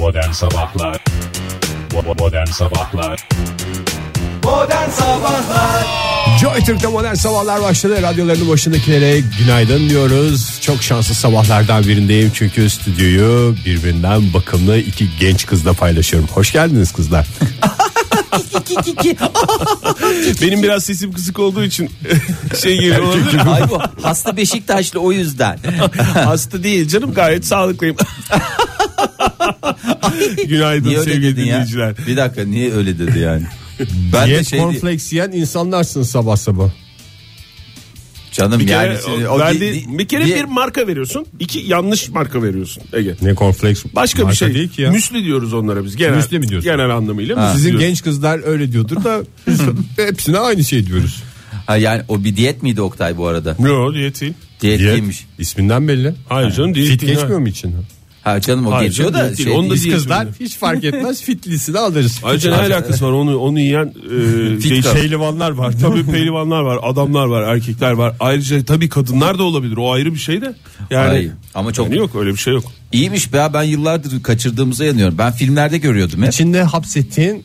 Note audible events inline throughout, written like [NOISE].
Modern Sabahlar Modern Sabahlar Modern Sabahlar Joy Türk'te modern sabahlar başladı. Radyolarının başındakilere günaydın diyoruz. Çok şanslı sabahlardan birindeyim çünkü stüdyoyu birbirinden bakımlı iki genç kızla paylaşıyorum. Hoş geldiniz kızlar. [LAUGHS] Benim biraz sesim kısık olduğu için [LAUGHS] şey geliyor olabilir. Ay bu [LAUGHS] hasta Beşiktaşlı o yüzden. Hasta değil canım gayet sağlıklıyım. Günaydın Niye sevgili dedin ya? dinleyiciler. Bir dakika niye öyle dedi yani? [LAUGHS] Ben de Diyet şey cornflakes yiyen insanlarsınız sabah sabah. canım Bir kere, yani şimdi o verdi- di- di- bir kere diye- bir marka veriyorsun. iki yanlış marka veriyorsun Ege. Ne cornflakes? Başka bir şey. değil ki ya. Müsli diyoruz onlara biz. Genel, Müsli mi diyorsun? Genel anlamıyla. Ha. Sizin diyoruz. genç kızlar öyle diyordur da biz [LAUGHS] hepsine aynı şey diyoruz. Ha yani o bir diyet miydi Oktay bu arada? Yok diyet değil. Diyet, Diyet değilmiş. isminden belli. Hayır canım diyet Fit değil. geçmiyor mu için? Ha canım o Hayır geçiyor canım, da değil. şey, Biz diyet kızlar hiç fark etmez fitlisini alırız. Ayrıca ne alakası var onu onu yiyen e, [LAUGHS] kal. Pehlivanlar var. Tabii pehlivanlar var, adamlar var, erkekler var. Ayrıca tabii kadınlar da olabilir. O ayrı bir şey de. Yani Ay, ama çok yani yok öyle bir şey yok. iyiymiş be ya, ben yıllardır kaçırdığımıza yanıyorum. Ben filmlerde görüyordum hep. İçinde hapsettiğin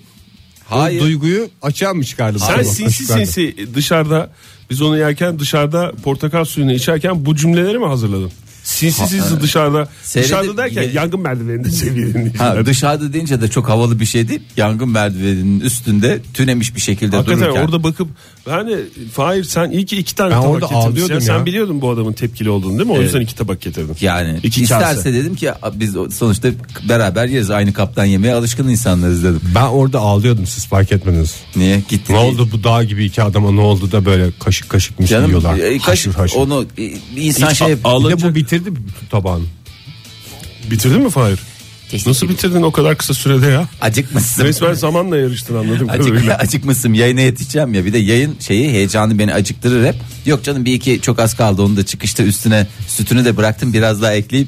Hayır. o duyguyu açığa mı çıkardın? Sen Sabah sinsi kaşıklarla? sinsi dışarıda biz onu yerken dışarıda portakal suyunu içerken bu cümleleri mi hazırladın? Sinsi sinsi dışarıda Seyredip- dışarıda derken Ye- yangın merdiveninde sevgili Ha, dışarıda deyince de çok havalı bir şey değil. Yangın merdiveninin üstünde tünemiş bir şekilde Hakikaten dururken. orada bakıp yani Fahir sen iyi ki iki tane Ben tabak ağlıyordum Sen biliyordun bu adamın tepkili olduğunu değil mi? O yüzden iki tabak getirdin. Yani İki isterse kase. dedim ki biz sonuçta beraber yeriz aynı kaptan yemeye alışkın insanlarız dedim. Ben orada ağlıyordum siz fark etmediniz. Niye gitti? Ne oldu bu dağ gibi iki adama ne oldu da böyle kaşık kaşık mı Canım yiyorlar? e, kaş, Haşır haşır. onu e, insan Hiç şey a- Bir de ağlanacak- bu bitirdi bütün tabağını. Bitirdin mi Fahir? Teşekkür Nasıl bitirdin o kadar kısa sürede ya? acıkmışsın. Resmen zamanla yarıştın anladığım Acık, [LAUGHS] acıkmışsın yayına yetişeceğim ya. Bir de yayın şeyi heyecanı beni acıktırır hep. Yok canım bir iki çok az kaldı. Onu da çıkışta üstüne sütünü de bıraktım. Biraz daha ekleyip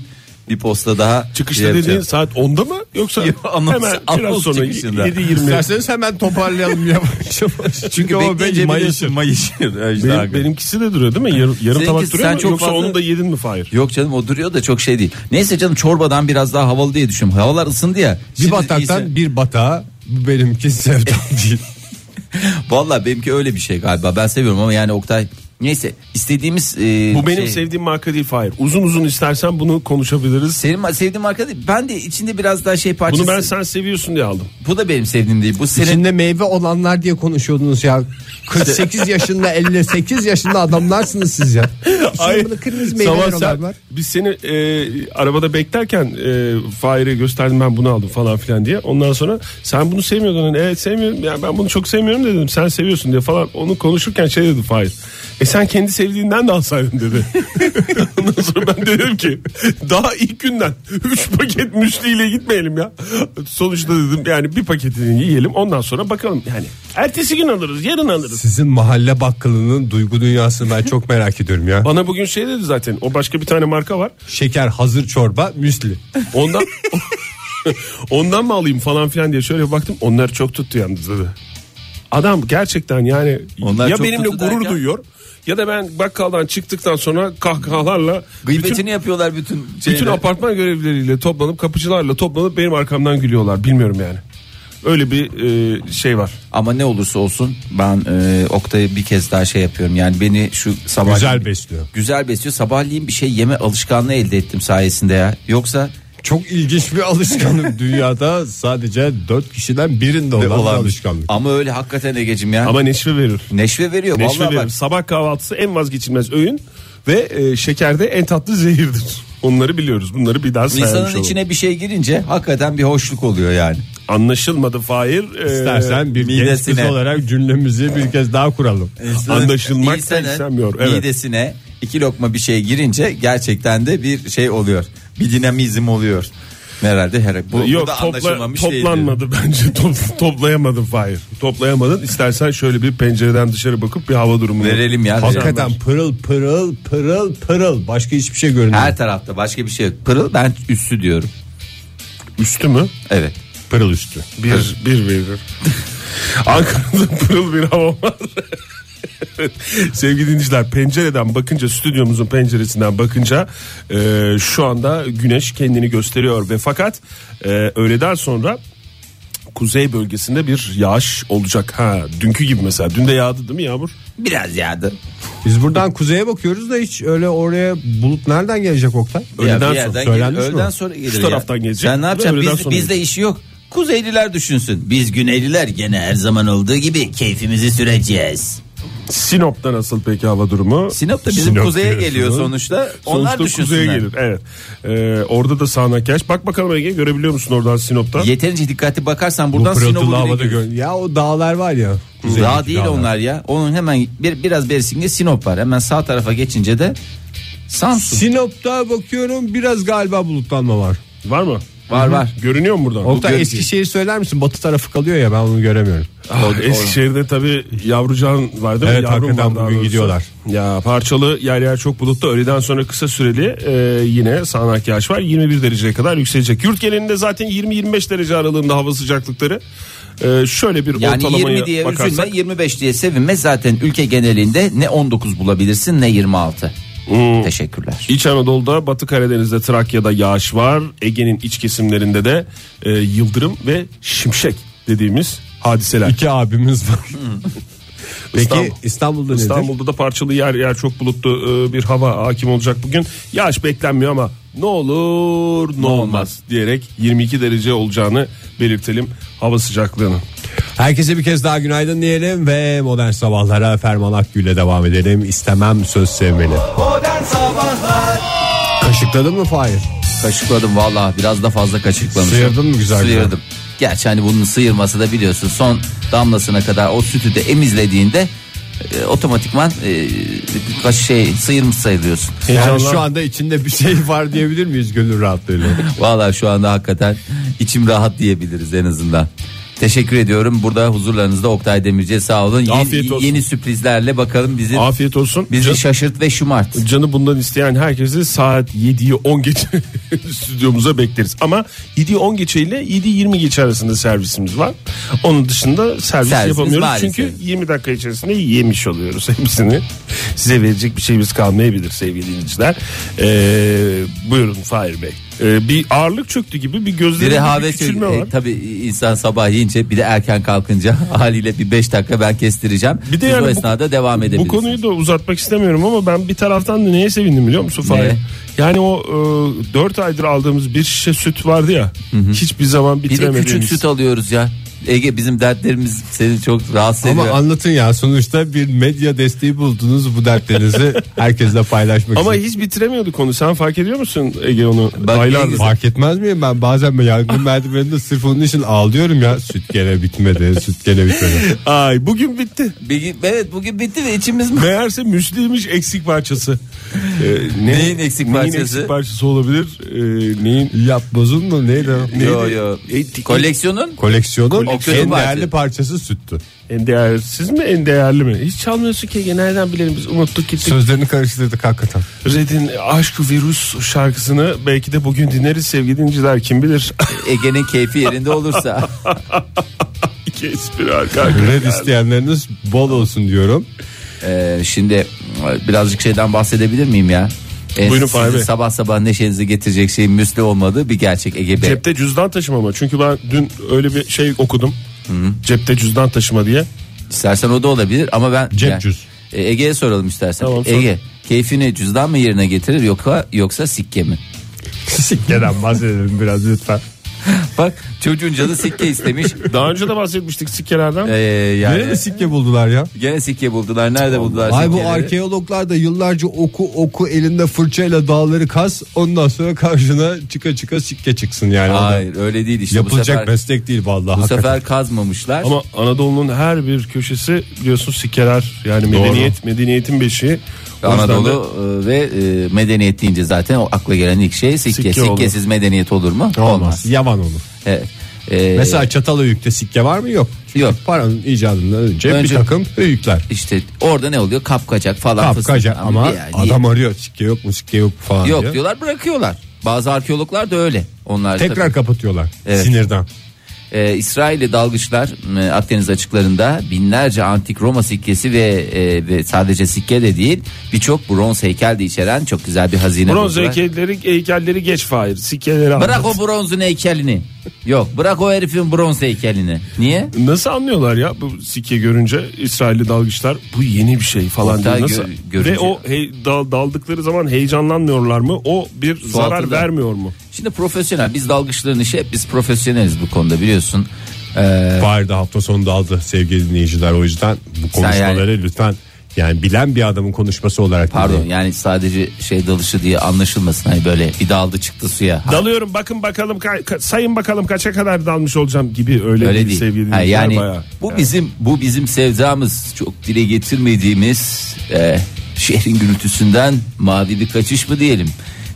bir posta daha Çıkışta şey dediğin saat 10'da mı yoksa Yok, anons- hemen biraz sonra çıkışında. 7.20 İsterseniz hemen toparlayalım yavaş [LAUGHS] yavaş. Çünkü o bekleyince belli biliyorsun mayışır. benim, benimkisi de duruyor değil mi? Yarım, yarım tabak duruyor sen mu? çok Yoksa fazla- onu da yedin mi Fahir? Yok canım o duruyor da çok şey değil. Neyse canım çorbadan biraz daha havalı diye düşünüyorum. Havalar ısındı ya. Bir bataktan iyisi- bir batağa bu benimki sevdam değil. [LAUGHS] Vallahi benimki öyle bir şey galiba. Ben seviyorum ama yani Oktay neyse istediğimiz e, Bu benim şey- sevdiğim marka değil Fahir. Uzun uzun istersen bunu konuşabiliriz. senin sevdiğin marka değil. Ben de içinde biraz daha şey parçası. Bunu ben sen seviyorsun diye aldım. Bu da benim sevdiğim değil. Bu senin İçinde meyve olanlar diye konuşuyordunuz ya. 48 [LAUGHS] yaşında 58 yaşında adamlarsınız siz ya. [LAUGHS] Ay, Şimdi bunu kırmızı meyveler sabah sen-. Biz seni e, arabada beklerken e, Fahir'e gösterdim ben bunu aldım falan filan diye. Ondan sonra sen bunu sevmiyordun. Hani, evet sevmiyorum. Yani ben bunu çok sevmiyorum dedim. Sen seviyorsun diye falan. Onu konuşurken şey dedi Fahir. E sen kendi sevdiğinden de alsaydın dedi. [LAUGHS] Ondan sonra ben de dedim ki daha ilk günden 3 paket müsliyle gitmeyelim ya. Sonuçta dedim yani bir paketini yiyelim ondan sonra bakalım yani. Ertesi gün alırız yarın alırız. Sizin mahalle bakkalının duygu dünyasını ben çok merak ediyorum ya. Bana bugün şey dedi zaten o başka bir tane marka var. Şeker hazır çorba müsli. Ondan [LAUGHS] ondan mı alayım falan filan diye şöyle baktım. Onlar çok tuttu yalnız dedi. Adam gerçekten yani Onlar ya çok benimle gurur derken? duyuyor ya da ben bakkaldan çıktıktan sonra kahkahalarla gıybetini bütün, yapıyorlar bütün bütün şeyle. apartman görevlileriyle toplanıp kapıcılarla toplanıp benim arkamdan gülüyorlar. Bilmiyorum yani. Öyle bir e, şey var. Ama ne olursa olsun ben e, Oktay'ı bir kez daha şey yapıyorum. Yani beni şu sabah Güzel besliyor. güzel besliyor. Sabahleyin bir şey yeme alışkanlığı elde ettim sayesinde ya. Yoksa Çok ilginç bir alışkanlık [LAUGHS] dünyada sadece 4 kişiden birinde olan, bir olan alışkanlık. Ama öyle hakikaten Ege'cim ya. Ama neşve verir. Neşve veriyor. Neşve Vallahi verir. bak. Sabah kahvaltısı en vazgeçilmez öğün ve e, şekerde en tatlı zehirdir. Onları biliyoruz. Bunları bir daha saymış İnsanın olalım. içine bir şey girince hakikaten bir hoşluk oluyor yani. Anlaşılmadı Fahir. Ee, İstersen bir genç kız midesine. olarak cümlemizi bir kez daha kuralım. Anlaşılmak da İnsanın istemiyor, evet. Midesine iki lokma bir şey girince gerçekten de bir şey oluyor. Bir dinamizm oluyor. Herhalde her bu, Yok bu da topla, anlaşılmamış değildi. toplanmadı bence [LAUGHS] Top- toplayamadın Fahir. Toplayamadın. İstersen şöyle bir pencereden dışarı bakıp bir hava durumunu Verelim ya. Hakikaten pırıl pırıl pırıl pırıl. Başka hiçbir şey görünmüyor. Her tarafta başka bir şey yok. Pırıl ben üstü diyorum. Üstü mü? Evet. Pırıl üstü. Bir, bir verir. [LAUGHS] Ankara'da pırıl bir hava var. [LAUGHS] Sevgili dinleyiciler pencereden bakınca stüdyomuzun penceresinden bakınca e, şu anda güneş kendini gösteriyor ve fakat e, öğleden sonra kuzey bölgesinde bir yağış olacak. Ha dünkü gibi mesela dün de yağdı değil mi yağmur? Biraz yağdı. Biz buradan kuzeye bakıyoruz da hiç öyle oraya bulut nereden gelecek Oktay? Öğleden sonra söylenmiş gel- mi? öğleden sonra gelir Şu ya. taraftan gelecek. Sen ne yapacaksın? Biz, bizde işi yok. Kuzeyliler düşünsün. Biz Güneyliler gene her zaman olduğu gibi keyfimizi süreceğiz. Sinop'ta nasıl peki hava durumu? Sinop da bizim Sinop kuzeye diyorsunuz. geliyor sonuçta. Onlar Sonuçta kuzeye düşünsünler. gelir. Evet. Ee, orada da sağanak yağış. Bak bakalım Ege görebiliyor musun oradan Sinop'ta? Yeterince dikkatli bakarsan Bu buradan pırıltılı Sinop'u bile havada görüyorsun. gör. Ya o dağlar var ya. Daha kuzeydeki değil dağlar. onlar ya. Onun hemen bir, biraz berisinde Sinop var. Hemen sağ tarafa geçince de Samsun. Sinop'ta bakıyorum biraz galiba bulutlanma var. Var mı? Var var. Görünüyor mu buradan? Oktay Gör- Eskişehir söyler misin? Batı tarafı kalıyor ya ben onu göremiyorum. Ah, Eskişehir'de tabii yavrucan var değil mi? Evet, Yavrum hakikaten var daha bugün doğrusu. gidiyorlar. Ya parçalı yer yer çok bulutlu. Öğleden sonra kısa süreli e, yine sağanak yağış var. 21 dereceye kadar yükselecek. Yurt genelinde zaten 20-25 derece aralığında hava sıcaklıkları. E, şöyle bir Yani ortalamaya 20 diye bakarsak. üzülme 25 diye sevinme zaten ülke genelinde ne 19 bulabilirsin ne 26. Hmm. Teşekkürler. İç Anadolu'da Batı Karadeniz'de Trakya'da yağış var. Ege'nin iç kesimlerinde de e, yıldırım ve şimşek dediğimiz hadiseler. İki abimiz var. Peki İstanbul- İstanbul'da nedir? İstanbul'da da parçalı yer yer çok bulutlu e, bir hava hakim olacak bugün. Yağış beklenmiyor ama ne olur ne olmaz diyerek 22 derece olacağını belirtelim hava sıcaklığının. Herkese bir kez daha günaydın diyelim ve modern sabahlara Ferman Akgül'le devam edelim. İstemem söz sevmeni. Modern Sabahlar Kaşıkladın mı Fahir? Kaşıkladım valla biraz da fazla kaşıklamışım. Sıyırdın mı güzel güzel? Gerçi hani bunun sıyırması da biliyorsun son damlasına kadar o sütü de emizlediğinde e, otomatikman e, kaş şey sıyırmış sayılıyorsun. Yani şu anda içinde bir şey var diyebilir miyiz gönül rahatlığıyla? [LAUGHS] Valla şu anda hakikaten içim rahat diyebiliriz en azından. Teşekkür ediyorum. Burada huzurlarınızda Oktay Demirci sağ olun. Yeni, Afiyet olsun. yeni sürprizlerle bakalım bizi Afiyet olsun. bizi Can- şaşırt ve şımart. Canı bundan isteyen herkesi saat 7'yi 10 geçe [LAUGHS] stüdyomuza bekleriz. Ama 7'yi 10 geçe ile 7'yi 20 geçe arasında servisimiz var. Onun dışında servis Servisimiz yapamıyoruz. maalesef. Çünkü 20 dakika içerisinde yemiş oluyoruz [LAUGHS] hepsini. Size verecek bir şeyimiz kalmayabilir sevgili dinleyiciler. Ee, buyurun Fahir Bey. Ee, bir ağırlık çöktü gibi bir gözlerinde bir rehavet küçülme e, var. tabii insan sabah yiyince bir de erken kalkınca [LAUGHS] haliyle bir 5 dakika ben kestireceğim. Bir de Siz yani bu- esnada devam Bu edebilirsiniz. konuyu da uzatmak istemiyorum ama ben bir taraftan da neye sevindim biliyor musun Fahir? Yani o e, 4 aydır aldığımız bir şişe süt vardı ya. Hiçbir zaman Bir de bitiremediğimiz. küçük süt alıyoruz ya. Ege bizim dertlerimiz seni çok rahatsız Ama ediyor. anlatın ya sonuçta bir medya desteği buldunuz bu dertlerinizi [LAUGHS] herkesle paylaşmak Ama için. hiç bitiremiyorduk onu. Sen fark ediyor musun Ege onu? Bak, Aylardır. Fark etmez miyim ben bazen ben yangın [LAUGHS] merdiveninde sırf onun için ağlıyorum ya süt gene bitmedi süt gene bitmedi. [LAUGHS] Ay bugün bitti. Bir- evet bugün bitti ve içimiz Meğerse müsliymiş eksik parçası. Ee, ne- Neyin eksik Neyin parçası? eksik parçası olabilir? Ee, neyin? Yapbozun mu neydi? o? Yo yo. E, Koleksiyonun Koleksiyonun Koleksiyon en değerli parçası süttü. En değersiz mi en değerli mi? Hiç çalmıyorsun ki nereden bilelim biz unuttuk gittik. Sözlerini karıştırdık hakikaten. Red'in Aşk Virüs şarkısını belki de bugün dinleriz sevgili dinleyiciler kim bilir. Ege'nin keyfi yerinde olursa. [LAUGHS] İki espri arka arkaya Red geldi. isteyenleriniz bol olsun diyorum. Ee, şimdi e, birazcık şeyden bahsedebilir miyim ya? Ee, Buyurun Fahri Bey. Sabah sabah neşenizi getirecek şeyin müsli olmadığı bir gerçek Ege Bey. Cepte cüzdan taşımama. Çünkü ben dün öyle bir şey okudum. Cepte cüzdan taşıma diye. İstersen o da olabilir ama ben Cep yani- cüz. E, Ege'ye soralım istersen. Tamam, sor. Ege keyfini cüzdan mı yerine getirir yoksa yoksa sikke mi? [LAUGHS] Sikkeden bahsedelim biraz lütfen. Bak çocuğun canı sikke istemiş. [LAUGHS] Daha önce de bahsetmiştik sikkelerden. Ee, yani Nerede sikke buldular ya? gene sikke buldular. Nerede buldular Ay bu sikkeleri? arkeologlar da yıllarca oku oku elinde fırçayla dağları kaz ondan sonra karşına çıka çıka sikke çıksın yani. Hayır öyle değil işte bu Yapılacak sefer. meslek değil vallahi. Bu hakikaten. sefer kazmamışlar. Ama Anadolu'nun her bir köşesi biliyorsun sikkeler yani medeniyet medeniyetin beşiği. Yüzden de Anadolu e, ve e, medeniyet deyince zaten o akla gelen ilk şey sikke. Sikke olur. Sikkesiz medeniyet olur mu? olmaz. Yavan olur. Evet. E, Mesela Çatalhöyük'te sikke var mı? Yok. Çünkü Yok. Paranın icadından önce, Önce- bir takım höyükler. işte orada ne oluyor? Kapkacak falan. fıstık. Kapkaca ama bir- niye? adam arıyor sikke yok mu sikke yok mu falan Yok diye. diyorlar bırakıyorlar. Bazı arkeologlar da öyle. Onlar Tekrar tabii- kapatıyorlar Evet. sinirden. Ee, İsrailli dalgıçlar e, Akdeniz açıklarında binlerce antik Roma sikkesi ve, e, ve sadece sikke de değil birçok bronz heykel de içeren çok güzel bir hazine Bronz buldular. heykelleri, heykelleri geç Fahir. Sikkeleri anlat. Bırak o bronzun heykelini. Yok bırak o herifin bronz heykelini. Niye? Nasıl anlıyorlar ya bu sikke görünce İsrailli dalgıçlar bu yeni bir şey falan Hatta diye nasıl? gö- görünce- Ve o hey- dal- daldıkları zaman heyecanlanmıyorlar mı? O bir zarar altında. vermiyor mu? Şimdi profesyonel biz dalgıçların işi hep biz profesyoneliz bu konuda biliyorsun. Ee, Fahir de hafta sonunda aldı sevgili dinleyiciler o yüzden bu konuşmaları lütfen yani bilen bir adamın konuşması olarak pardon dinleyin. yani sadece şey dalışı diye anlaşılmasın. Hani böyle bir daldı çıktı suya. Dalıyorum bakın bakalım ka- ka- sayın bakalım kaça kadar dalmış olacağım gibi öyle, Öyle değil, sevgili Ha, yani bayağı. bu bizim bu bizim sevdamız çok dile getirmediğimiz e, şehrin gürültüsünden mavi bir kaçış mı diyelim?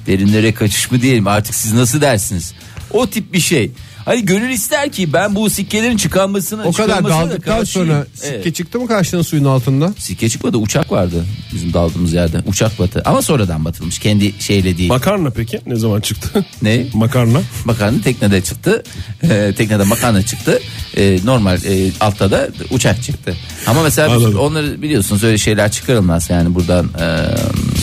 Derinlere kaçış mı diyelim? Artık siz nasıl dersiniz? O tip bir şey. Hani gönül ister ki ben bu sikkelerin çıkarmasını O kadar da daldıktan karşıyım. sonra Evet. sikke çıktı mı karşına suyun altında? Sikke çıkmadı uçak vardı bizim daldığımız yerde. Uçak batı ama sonradan batırılmış kendi şeyle değil. Makarna peki ne zaman çıktı? [LAUGHS] ne? Makarna. Makarna teknede çıktı. Ee, teknede makarna çıktı. Ee, normal e, altta da uçak çıktı. Ama mesela biz Anladım. onları biliyorsunuz öyle şeyler çıkarılmaz. Yani buradan e,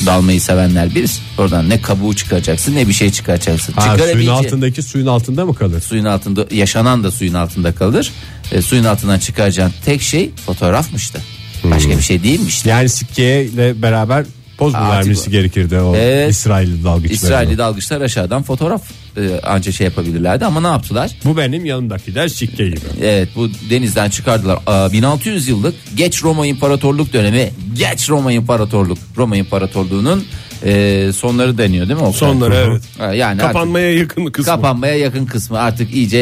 dalmayı sevenler biz. Oradan ne kabuğu çıkaracaksın ne bir şey çıkaracaksın. Ha, suyun altındaki suyun altında mı kalır? suyun altında yaşanan da suyun altında kalır. E, suyun altından çıkaracağın tek şey fotoğrafmıştı. Başka bir şey değilmişti. Yani sikkeyle beraber poz mu Artık vermesi o. gerekirdi o Evet. İsrailli dalgıçların. İsrailli dalgıçlar aşağıdan fotoğraf e, anca şey yapabilirlerdi ama ne yaptılar? Bu benim yanımdakiler sikke gibi. Evet bu denizden çıkardılar. Aa, 1600 yıllık geç Roma İmparatorluk dönemi. Geç Roma İmparatorluk. Roma İmparatorluğu'nun e, sonları deniyor değil mi? Oktay? Sonları evet. Ha, Yani Kapanmaya yakın artık kısmı. kapanmaya yakın kısmı artık iyice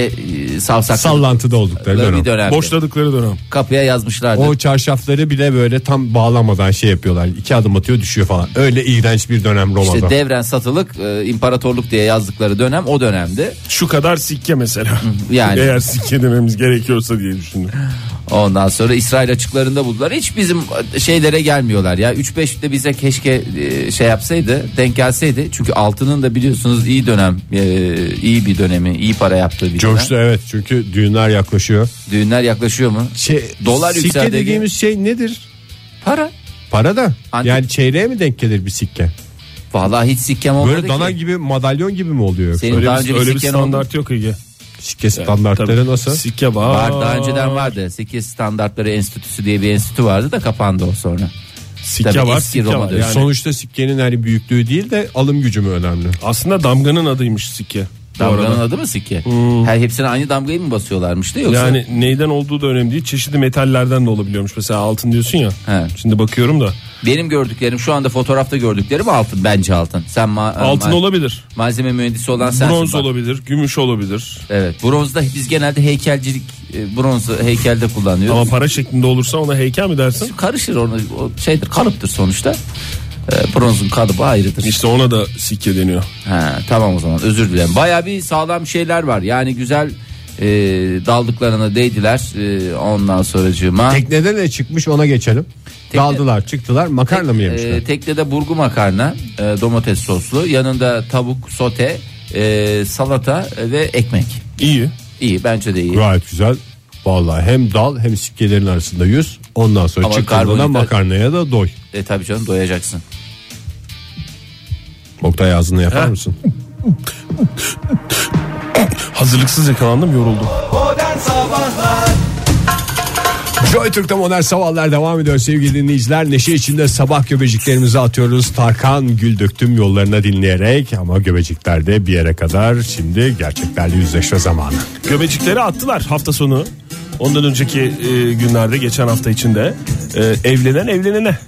e, savsak Sallantıda oldukları dönem. bir dönem. Boşladıkları dönem. Kapıya yazmışlardı. O çarşafları bile böyle tam bağlamadan şey yapıyorlar. İki adım atıyor düşüyor falan. Öyle iğrenç bir dönem Roma'da. İşte devren satılık e, imparatorluk diye yazdıkları dönem o dönemdi. Şu kadar sikke mesela. Yani. Eğer sikke dememiz gerekiyorsa diye düşündüm. Ondan sonra İsrail açıklarında buldular. Hiç bizim şeylere gelmiyorlar ya. 3-5 de bize keşke e, şey yapsaydı, denk gelseydi. Çünkü altının da biliyorsunuz iyi dönem, e, iyi bir dönemi, iyi para yaptığı bir Coştu dönem. evet çünkü düğünler yaklaşıyor. Düğünler yaklaşıyor mu? Şey, Dolar sikke yükseldi. dediğimiz şey nedir? Para. Para da. Antik- Yani çeyreğe mi denk gelir bir sikke? Vallahi hiç sikkem olmadı Böyle ki. dana gibi madalyon gibi mi oluyor? Senin Öyle, daha bir, önce bir öyle bir sikken oldu. standart yok Ege. Sikke standartları Tabii. nasıl? Sikke var. Var daha önceden vardı. Sikke Standartları Enstitüsü diye bir enstitü vardı da kapandı o sonra. Sikke Tabii var, eski sikke Roma var. Yani Sonuçta sikkenin hani büyüklüğü değil de alım gücü mü önemli? aslında damganın adıymış sikke. Bu Damganın arada. adı mı sikke? Her hepsine aynı damgayı mı basıyorlarmıştı yoksa? Yani neyden olduğu da önemli değil. Çeşitli metallerden de olabiliyormuş. Mesela altın diyorsun ya. He. Şimdi bakıyorum da. Benim gördüklerim şu anda fotoğrafta gördüklerim altın bence altın. Sen ma- Altın ma- olabilir. malzeme mühendisi olan sensin. Bronz bak. olabilir. Gümüş olabilir. Evet bronzda biz genelde heykelcilik e, bronzu heykelde kullanıyoruz. Ama para şeklinde olursa ona heykel mi dersin? Karışır onu o şeydir kalıptır sonuçta. E, bronzun kalıbı ayrıdır. İşte ona da sikke deniyor. Ha, tamam o zaman özür dilerim. Baya bir sağlam şeyler var. Yani güzel e, daldıklarına değdiler. E, ondan sonracığıma. Teknede ne çıkmış ona geçelim. Tekne- Daldılar çıktılar makarna mı yemişler? E, teknede burgu makarna, e, domates soslu, yanında tavuk sote, e, salata ve ekmek. İyi. İyi bence de iyi. Gayet güzel. Vallahi hem dal hem sikkelerin arasında yüz. Ondan sonra Ama çıktığında makarnaya da doy. E tabii canım doyacaksın. Oktay ağzını yapar Heh. mısın? Hazırlıksız yakalandım yoruldum. Modern Sabahlar Joy Türk'te modern sabahlar devam ediyor sevgili dinleyiciler. Neşe içinde sabah göbeciklerimizi atıyoruz. Tarkan Gül Döktüm yollarına dinleyerek ama göbecikler de bir yere kadar. Şimdi gerçeklerle yüzleşme zamanı. Göbecikleri attılar hafta sonu. Ondan önceki e, günlerde geçen hafta içinde e, evlenen evlenene.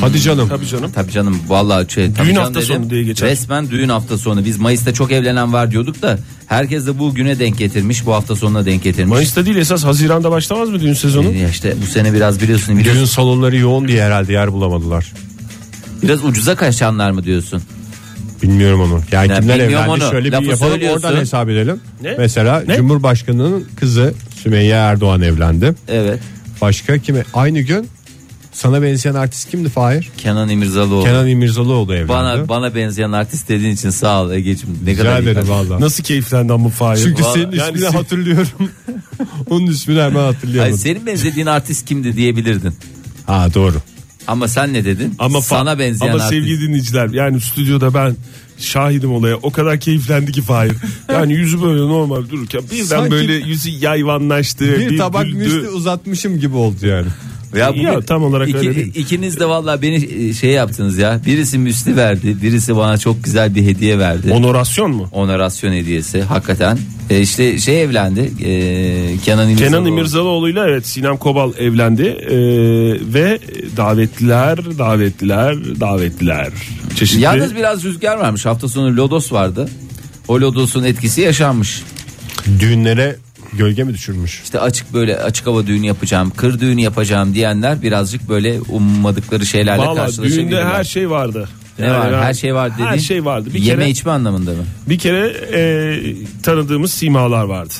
Hadi canım. Tabii canım. Tabii canım vallahi şey, tabii Düğün canım hafta dedim. sonu diye geçer. Resmen düğün hafta sonu. Biz Mayıs'ta çok evlenen var diyorduk da herkes de bu güne denk getirmiş. Bu hafta sonuna denk getirmiş. Mayıs'ta değil esas Haziran'da başlamaz mı düğün sezonu? Ya işte bu sene biraz biliyorsun biraz, Düğün salonları yoğun diye herhalde yer bulamadılar. biraz ucuza kaçanlar mı diyorsun? Bilmiyorum onu. Yani Ya kimler bilmiyorum evlendi onu. şöyle Lafı bir yapalım söylüyorsun. oradan hesap edelim. Ne? Mesela Ne? Cumhurbaşkanı'nın kızı Sümeyye Erdoğan evlendi. Evet. Başka kime? Aynı gün sana benzeyen artist kimdi Fahir? Kenan İmirzalıoğlu. Kenan İmirzalıoğlu evlendi. Bana bana benzeyen artist dediğin için sağ ol Ege'ciğim. Ne Rica kadar iyi ederim valla. Nasıl keyiflendi ama Fahir? Çünkü Vallahi- senin yani ismini se- hatırlıyorum. [LAUGHS] Onun ismini hemen Ay, hatırlayamadım. senin benzediğin artist kimdi diyebilirdin. Ha doğru. Ama sen ne dedin? Ama sana benzeyen Ama artist. sevgili dinleyiciler yani stüdyoda ben şahidim olaya. O kadar keyiflendi ki Fahir. Yani yüzü böyle normal dururken birden Sanki böyle yüzü yayvanlaştı. Bir, tabak güldü. müsli uzatmışım gibi oldu yani. Ya, bugün Ya, tam olarak iki- öyle değil. İkiniz de valla beni e, şey yaptınız ya. Birisi müsli verdi. Birisi bana çok güzel bir hediye verdi. Onorasyon mu? Onorasyon hediyesi hakikaten. E, işte şey evlendi. E, Kenan İmirzalıoğlu. Kenan İmirzalıoğlu'yla evet Sinem Kobal evlendi Ee, ve davetliler davetliler davetliler çeşitli Yalnız biraz rüzgar varmış. Hafta sonu lodos vardı. O lodosun etkisi yaşanmış. Düğünlere gölge mi düşürmüş? İşte açık böyle açık hava düğünü yapacağım, kır düğünü yapacağım diyenler birazcık böyle ummadıkları şeylerle Valla karşılaşabilirler. düğünde her şey vardı. ne Yani var? ben- Her şey var dediğin. Her şey vardı. Bir Yeme kere içme anlamında mı? bir kere e, tanıdığımız simalar vardı.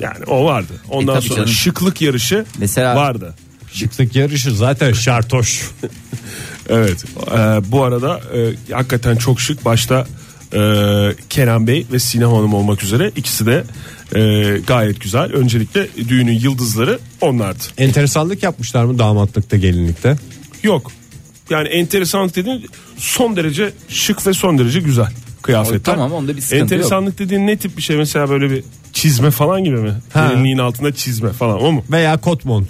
Yani o vardı. Ondan E, tabii sonra canım. şıklık yarışı Mesela- vardı. Şıklık yarışı zaten şartoş. [LAUGHS] Evet. e, bu arada e, hakikaten çok şık. Başta e, Kenan Bey ve Sinem Hanım olmak üzere ikisi de e, gayet güzel. Öncelikle düğünün yıldızları onlardı. Enteresanlık yapmışlar mı damatlıkta gelinlikte? Yok. Yani enteresan dediğin son derece şık ve son derece güzel kıyafetler. O, tamam, onda bir sıkıntı Enteresanlık dediğin ne tip bir şey mesela böyle bir çizme falan gibi mi? Ha. Gelinliğin altında çizme falan o mu? Veya kot mont.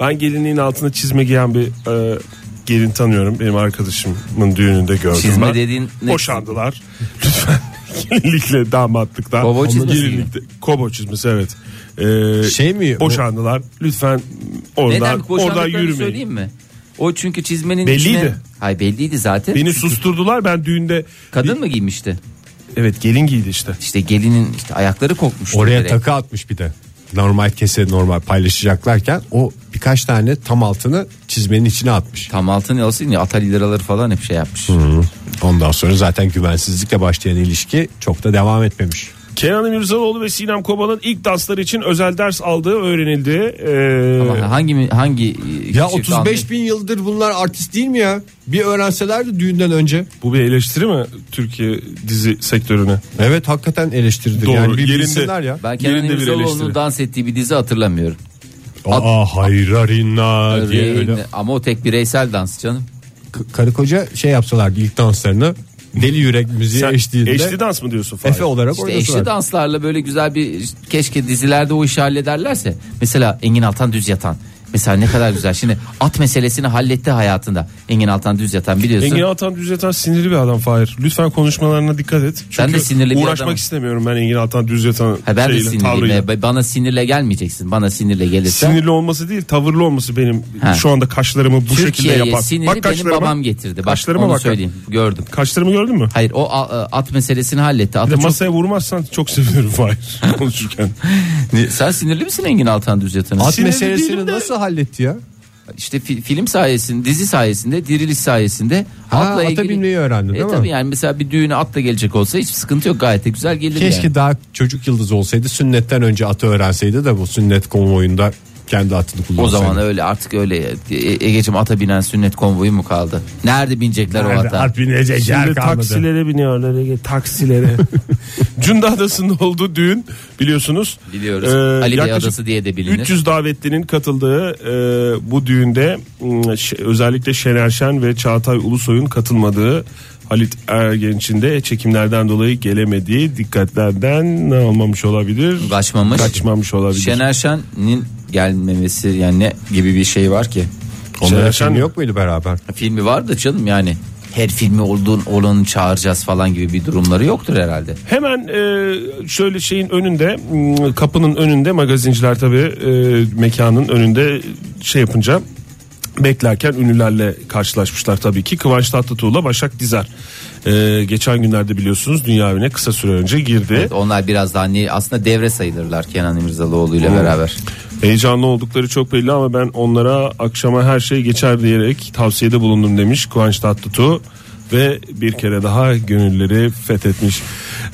Ben gelinliğin altında çizme giyen bir e, gelin tanıyorum. Benim arkadaşımın düğününde gördüm Çizme ben. dediğin ne? Boşandılar. [LAUGHS] Lütfen [LAUGHS] gelinlikle damatlıktan. Kobo çizmesi gelinlikte, Kobo çizmesi evet. Ee, Şey mi? Boşandılar. Lütfen oradan, Neden oradan boşandıklarını yürümeyin. söyleyeyim mi? O çünkü çizmenin Belliydi. içine... Hayır belliydi zaten. Beni susturdular ben düğünde. Kadın mı giymişti? Evet gelin giydi işte. İşte gelinin işte ayakları kokmuştu. Oraya direkt. takı atmış bir de. Normal kese normal paylaşacaklarken o birkaç tane tam altını çizmenin içine atmış. Tam altın olsun ya atal liraları falan hep şey yapmış. Ondan sonra zaten güvensizlikle başlayan ilişki çok da devam etmemiş. Kenan İmirzalıoğlu ve Sinem Kobal'ın ilk dansları için özel ders aldığı öğrenildi. Ee, Ama hangi hangi Ya küçük 35 anlı- bin yıldır bunlar artist değil mi ya? Bir öğrenselerdi düğünden önce. bu bir eleştiri mi Türkiye dizi sektörüne? Evet hakikaten eleştirdi. Doğru, Yani bir yerinde. ya. Ben Kenan eleştiri. dans ettiği bir dizi hatırlamıyorum. Aa hayrarina diye öyle Ama o tek bireysel dans canım. k- karı koca şey yapsalardı ilk danslarını deli yürek müziği Sen eşliğinde eşli dans mı diyorsun Fahir? Efe olarak İşte oynasalar. eşli danslarla böyle güzel bir keşke dizilerde o işi hallederlerse. Mesela Engin Altan düz yatan. Mesela ne kadar güzel. Şimdi at meselesini halletti hayatında. Engin Altan düz yatan biliyorsun. Engin Altan Düz Yatan sinirli bir adam Fahir. Lütfen konuşmalarına dikkat et. Çünkü Ben de sinirli bir uğraşmak adamım. istemiyorum ben Engin Altan Düz Yatan Ha, ben de şeyle, sinirliyim. tavrıyla. Bana sinirle gelmeyeceksin. Bana sinirle gelirse. Sinirli olması değil tavırlı olması benim Ha. şu anda kaşlarımı bu şekilde Türkiye'ye yapan. siniri Bak benim babam getirdi. Bak Kaşlarıma onu bak. söyleyeyim. Gördüm. Kaşlarımı gördün mü? Hayır o at meselesini halletti. Bir de çok... masaya vurmazsan çok sevinirim Fahir [LAUGHS] konuşurken. Sen sinirli misin Engin Altan düz yatanı? At meselesini değilim halletti ya? İşte fi- film sayesinde, dizi sayesinde, diriliş sayesinde Ha, atla ata ilgili. binmeyi öğrendin, e, değil mi? tabii yani mesela bir düğüne atla gelecek olsa hiç sıkıntı yok gayet de güzel gelir Keşke yani. daha çocuk yıldızı olsaydı sünnetten önce atı öğrenseydi de bu sünnet konvoyunda kendi atını O kullansaydı. zaman öyle artık öyle E- Ege'cim ata binen sünnet konvoyu mu kaldı? Nerede binecekler o ata? at binecek yer Şimdi kalmadı. taksilere biniyorlar Ege taksilere. [LAUGHS] Cunda Adası'nda olduğu düğün biliyorsunuz. Biliyoruz. Ee, Ali Bey Adası diye de bilinir. 300 davetlinin katıldığı e, bu düğünde özellikle Şener Şen ve Çağatay Ulusoy'un katılmadığı Halit Ergenç'in de çekimlerden dolayı gelemediği dikkatlerden ne olmamış olabilir? Kaçmamış. Kaçmamış olabilir. Şener Şen'in gelmemesi yani ne gibi bir şey var ki? Onların Şener Şen- filmi yok muydu beraber? Filmi var da canım yani her filmi olduğun olanı çağıracağız falan gibi bir durumları yoktur herhalde. Hemen e, şöyle şeyin önünde m, kapının önünde magazinciler tabi mekanın önünde şey yapınca beklerken ünlülerle karşılaşmışlar tabii ki. Kıvanç Tatlıtuğ'la Başak Dizer. E, geçen günlerde biliyorsunuz dünya evine kısa süre önce girdi. Evet, onlar biraz daha hani aslında devre sayılırlar Kenan İmirzalıoğlu ile beraber. Heyecanlı oldukları çok belli ama ben onlara akşama her şey geçer diyerek tavsiyede bulundum demiş Kıvanç Tatlıtuğ ve bir kere daha gönülleri fethetmiş.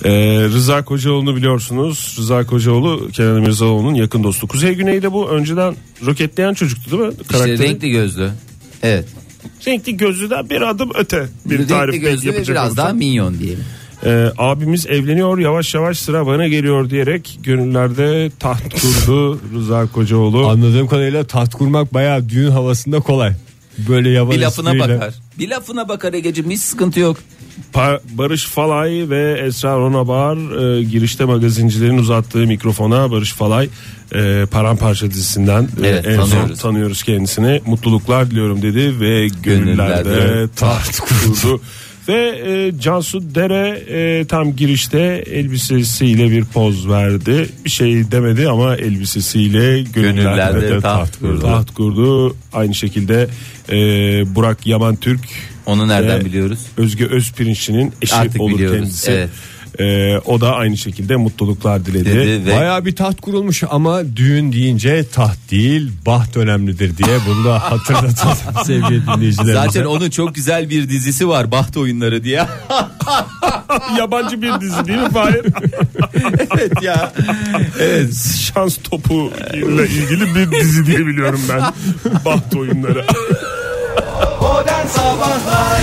Ee, Rıza Kocaoğlu'nu biliyorsunuz. Rıza Kocaoğlu Kenan İmirzalıoğlu'nun yakın dostu. Kuzey Güney'de bu önceden roketleyen çocuktu değil mi? İşte Karakteri. renkli gözlü. Evet. Renkli gözlüden bir adım öte bir renkli tarif belki gözlü ve biraz olsam. daha minyon diyelim. Ee, abimiz evleniyor yavaş yavaş sıra bana geliyor diyerek gönüllerde taht kurdu Rıza Kocaoğlu. Anladığım kadarıyla taht kurmak bayağı düğün havasında kolay. Böyle yaban Bir lafına espriyle. bakar. Bir lafına bakar Ege'cim hiç sıkıntı yok. Pa- Barış Falay ve Esra Ronabar e, girişte magazincilerin uzattığı mikrofona Barış Falay e, Paramparça dizisinden e, Evet, en son tanıyoruz. tanıyoruz kendisini. Mutluluklar diliyorum dedi ve gönüllerde Gönüllerde taht kurdu. Ve e, Cansu Dere e, tam girişte elbisesiyle bir poz verdi. Bir şey demedi ama elbisesiyle gönüllerde, Gönüllerde de taht taht, kurdu. taht kurdu. Aynı şekilde e, Burak Yaman Türk Onu nereden ve biliyoruz? Özge Özpirinç'in eşi Artık olur biliyoruz, kendisi. evet. Ee, o da aynı şekilde mutluluklar diledi. Dedi ve Bayağı bir taht kurulmuş ama düğün deyince taht değil baht önemlidir diye bunu da hatırlatalım [LAUGHS] sevgili dinleyicilerimize. zaten onun çok güzel bir dizisi var Baht Oyunları diye. [LAUGHS] Yabancı bir dizi değil mi Fahir? [LAUGHS] evet ya. evet. Şans topu ile ilgili bir dizi diye biliyorum ben. Baht oyunları. Modern Sabahlar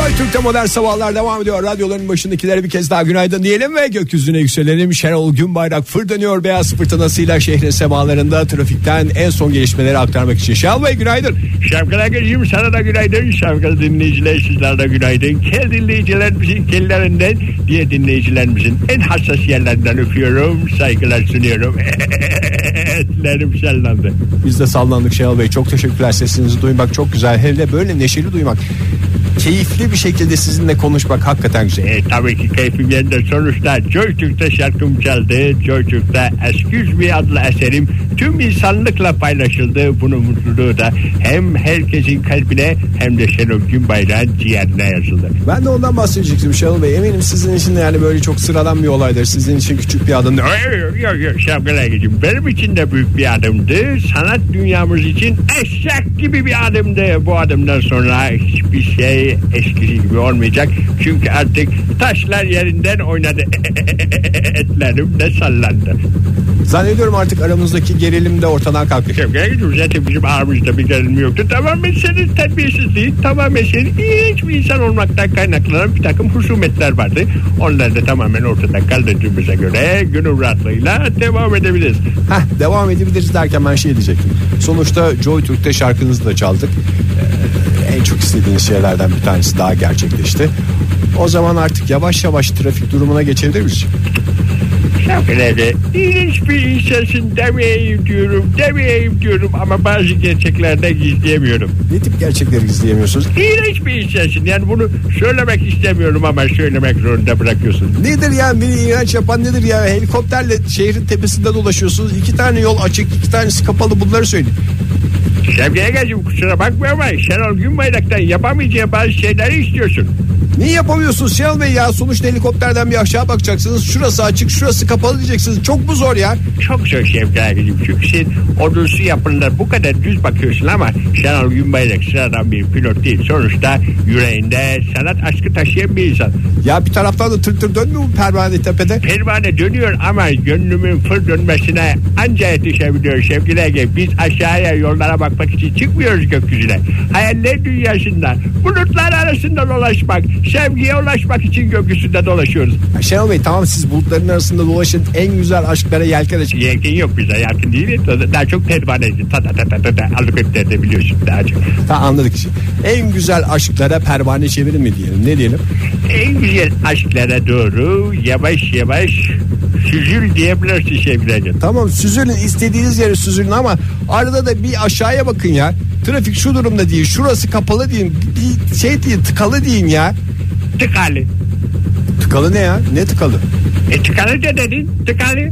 Joy Türk'te modern sabahlar devam ediyor. Radyoların başındakilere bir kez daha günaydın diyelim ve gökyüzüne yükselelim. Şenol Günbayrak fırlanıyor beyaz fırtınasıyla şehrin semalarında trafikten en son gelişmeleri aktarmak için. Şenol Bey günaydın. Şevkal Agacığım sana da günaydın. Şevkal dinleyiciler sizler de günaydın. Kel dinleyicilerimizin kellerinden diye dinleyicilerimizin en hassas yerlerinden öpüyorum. Saygılar sunuyorum. Etlerim şellendi. Biz de sallandık Şenol Bey. Çok teşekkürler sesinizi duymak çok güzel. Hele böyle neşeli duymak. Keyifli bir şekilde sizinle konuşmak hakikaten güzel. E, tabii ki keyfim yerinde sonuçta Joy Türk'te şarkım çaldı. Joy Türk'te Excuse Me adlı eserim tüm insanlıkla paylaşıldı. Bunun mutluluğu da hem herkesin kalbine hem de Şenol Günbayrak'ın ciğerine yazıldı. Ben de ondan bahsedecektim Şenol Bey. Eminim sizin için de yani böyle çok sıradan bir olaydır. Sizin için küçük bir adım. Yok yok yok benim için de büyük bir adımdı. Sanat dünyamız için eşek gibi bir adımdı. Bu adımdan sonra hiçbir şey eskisi gibi olmayacak. Çünkü artık taşlar yerinden oynadı. Etlerim de sallandı. Zannediyorum artık aramızdaki gerilim de ortadan Agacığım zaten bizim aramızda bir gerilim yoktu. Tamamen senin terbiyesizliğin, tamamen senin hiç bir insan olmaktan kaynaklanan bir takım husumetler vardı. Onlar da tamamen ortadan kaldırdığımıza göre gönül rahatlığıyla devam edebiliriz. Heh, devam edebiliriz derken ben şey diyecektim. Sonuçta Joy Türk'te şarkınızı da çaldık. En çok istediğiniz şeylerden bir tanesi daha gerçekleşti. O zaman artık yavaş yavaş trafik durumuna geçebilir miyiz? Şevkele ilginç bir insansın demeyeyim diyorum demeyeyim diyorum ama bazı gerçeklerde gizleyemiyorum. Ne tip gerçekleri gizleyemiyorsunuz? İlginç bir insansın yani bunu söylemek istemiyorum ama söylemek zorunda bırakıyorsun. Nedir ya beni iğrenç yapan nedir ya helikopterle şehrin tepesinde dolaşıyorsunuz iki tane yol açık iki tanesi kapalı bunları söyleyin. Şevkele Gacım kusura bakma ama Şenol Günbayrak'tan yapamayacağı bazı şeyleri istiyorsun. Niye yapamıyorsunuz Şenol Bey ya sonuçta helikopterden bir aşağı bakacaksınız şurası açık şurası kapalı diyeceksiniz çok mu zor ya? Çok Şevkele Gacım çünkü sen odunsu yapımda bu kadar düz bakıyorsun ama Şenol Günbayrak sıradan bir pilot değil. Sonuçta yüreğinde sanat aşkı taşıyan bir insan. Ya bir taraftan da tır tır dönmüyor mu pervane tepede? Pervane dönüyor ama gönlümün fır dönmesine anca yetişebiliyor sevgili Ege. Biz aşağıya yollara bakmak için çıkmıyoruz gökyüzüne. Hayaller dünyasında bulutlar arasında dolaşmak, sevgiye ulaşmak için gökyüzünde dolaşıyoruz. Şenol Bey tamam siz bulutların arasında dolaşın en güzel aşklara yelken açın. Yelken yok bize yakın değil. Daha çok pervaneci. Ta ta ta ta ta ta. Helikopterde biliyorsun daha çok. Ta anladık işte. En güzel aşklara pervane çevirin mi diyelim ne diyelim? En güzel aşklara doğru yavaş yavaş süzül diyebilirsin sevgili. Tamam süzülün istediğiniz yere süzülün ama arada da bir aşağıya bakın ya. Trafik şu durumda değil şurası kapalı deyin bir şey deyin tıkalı deyin ya. Tıkalı. Tıkalı ne ya? Ne tıkalı? E tıkalı da dedin. Tıkalı.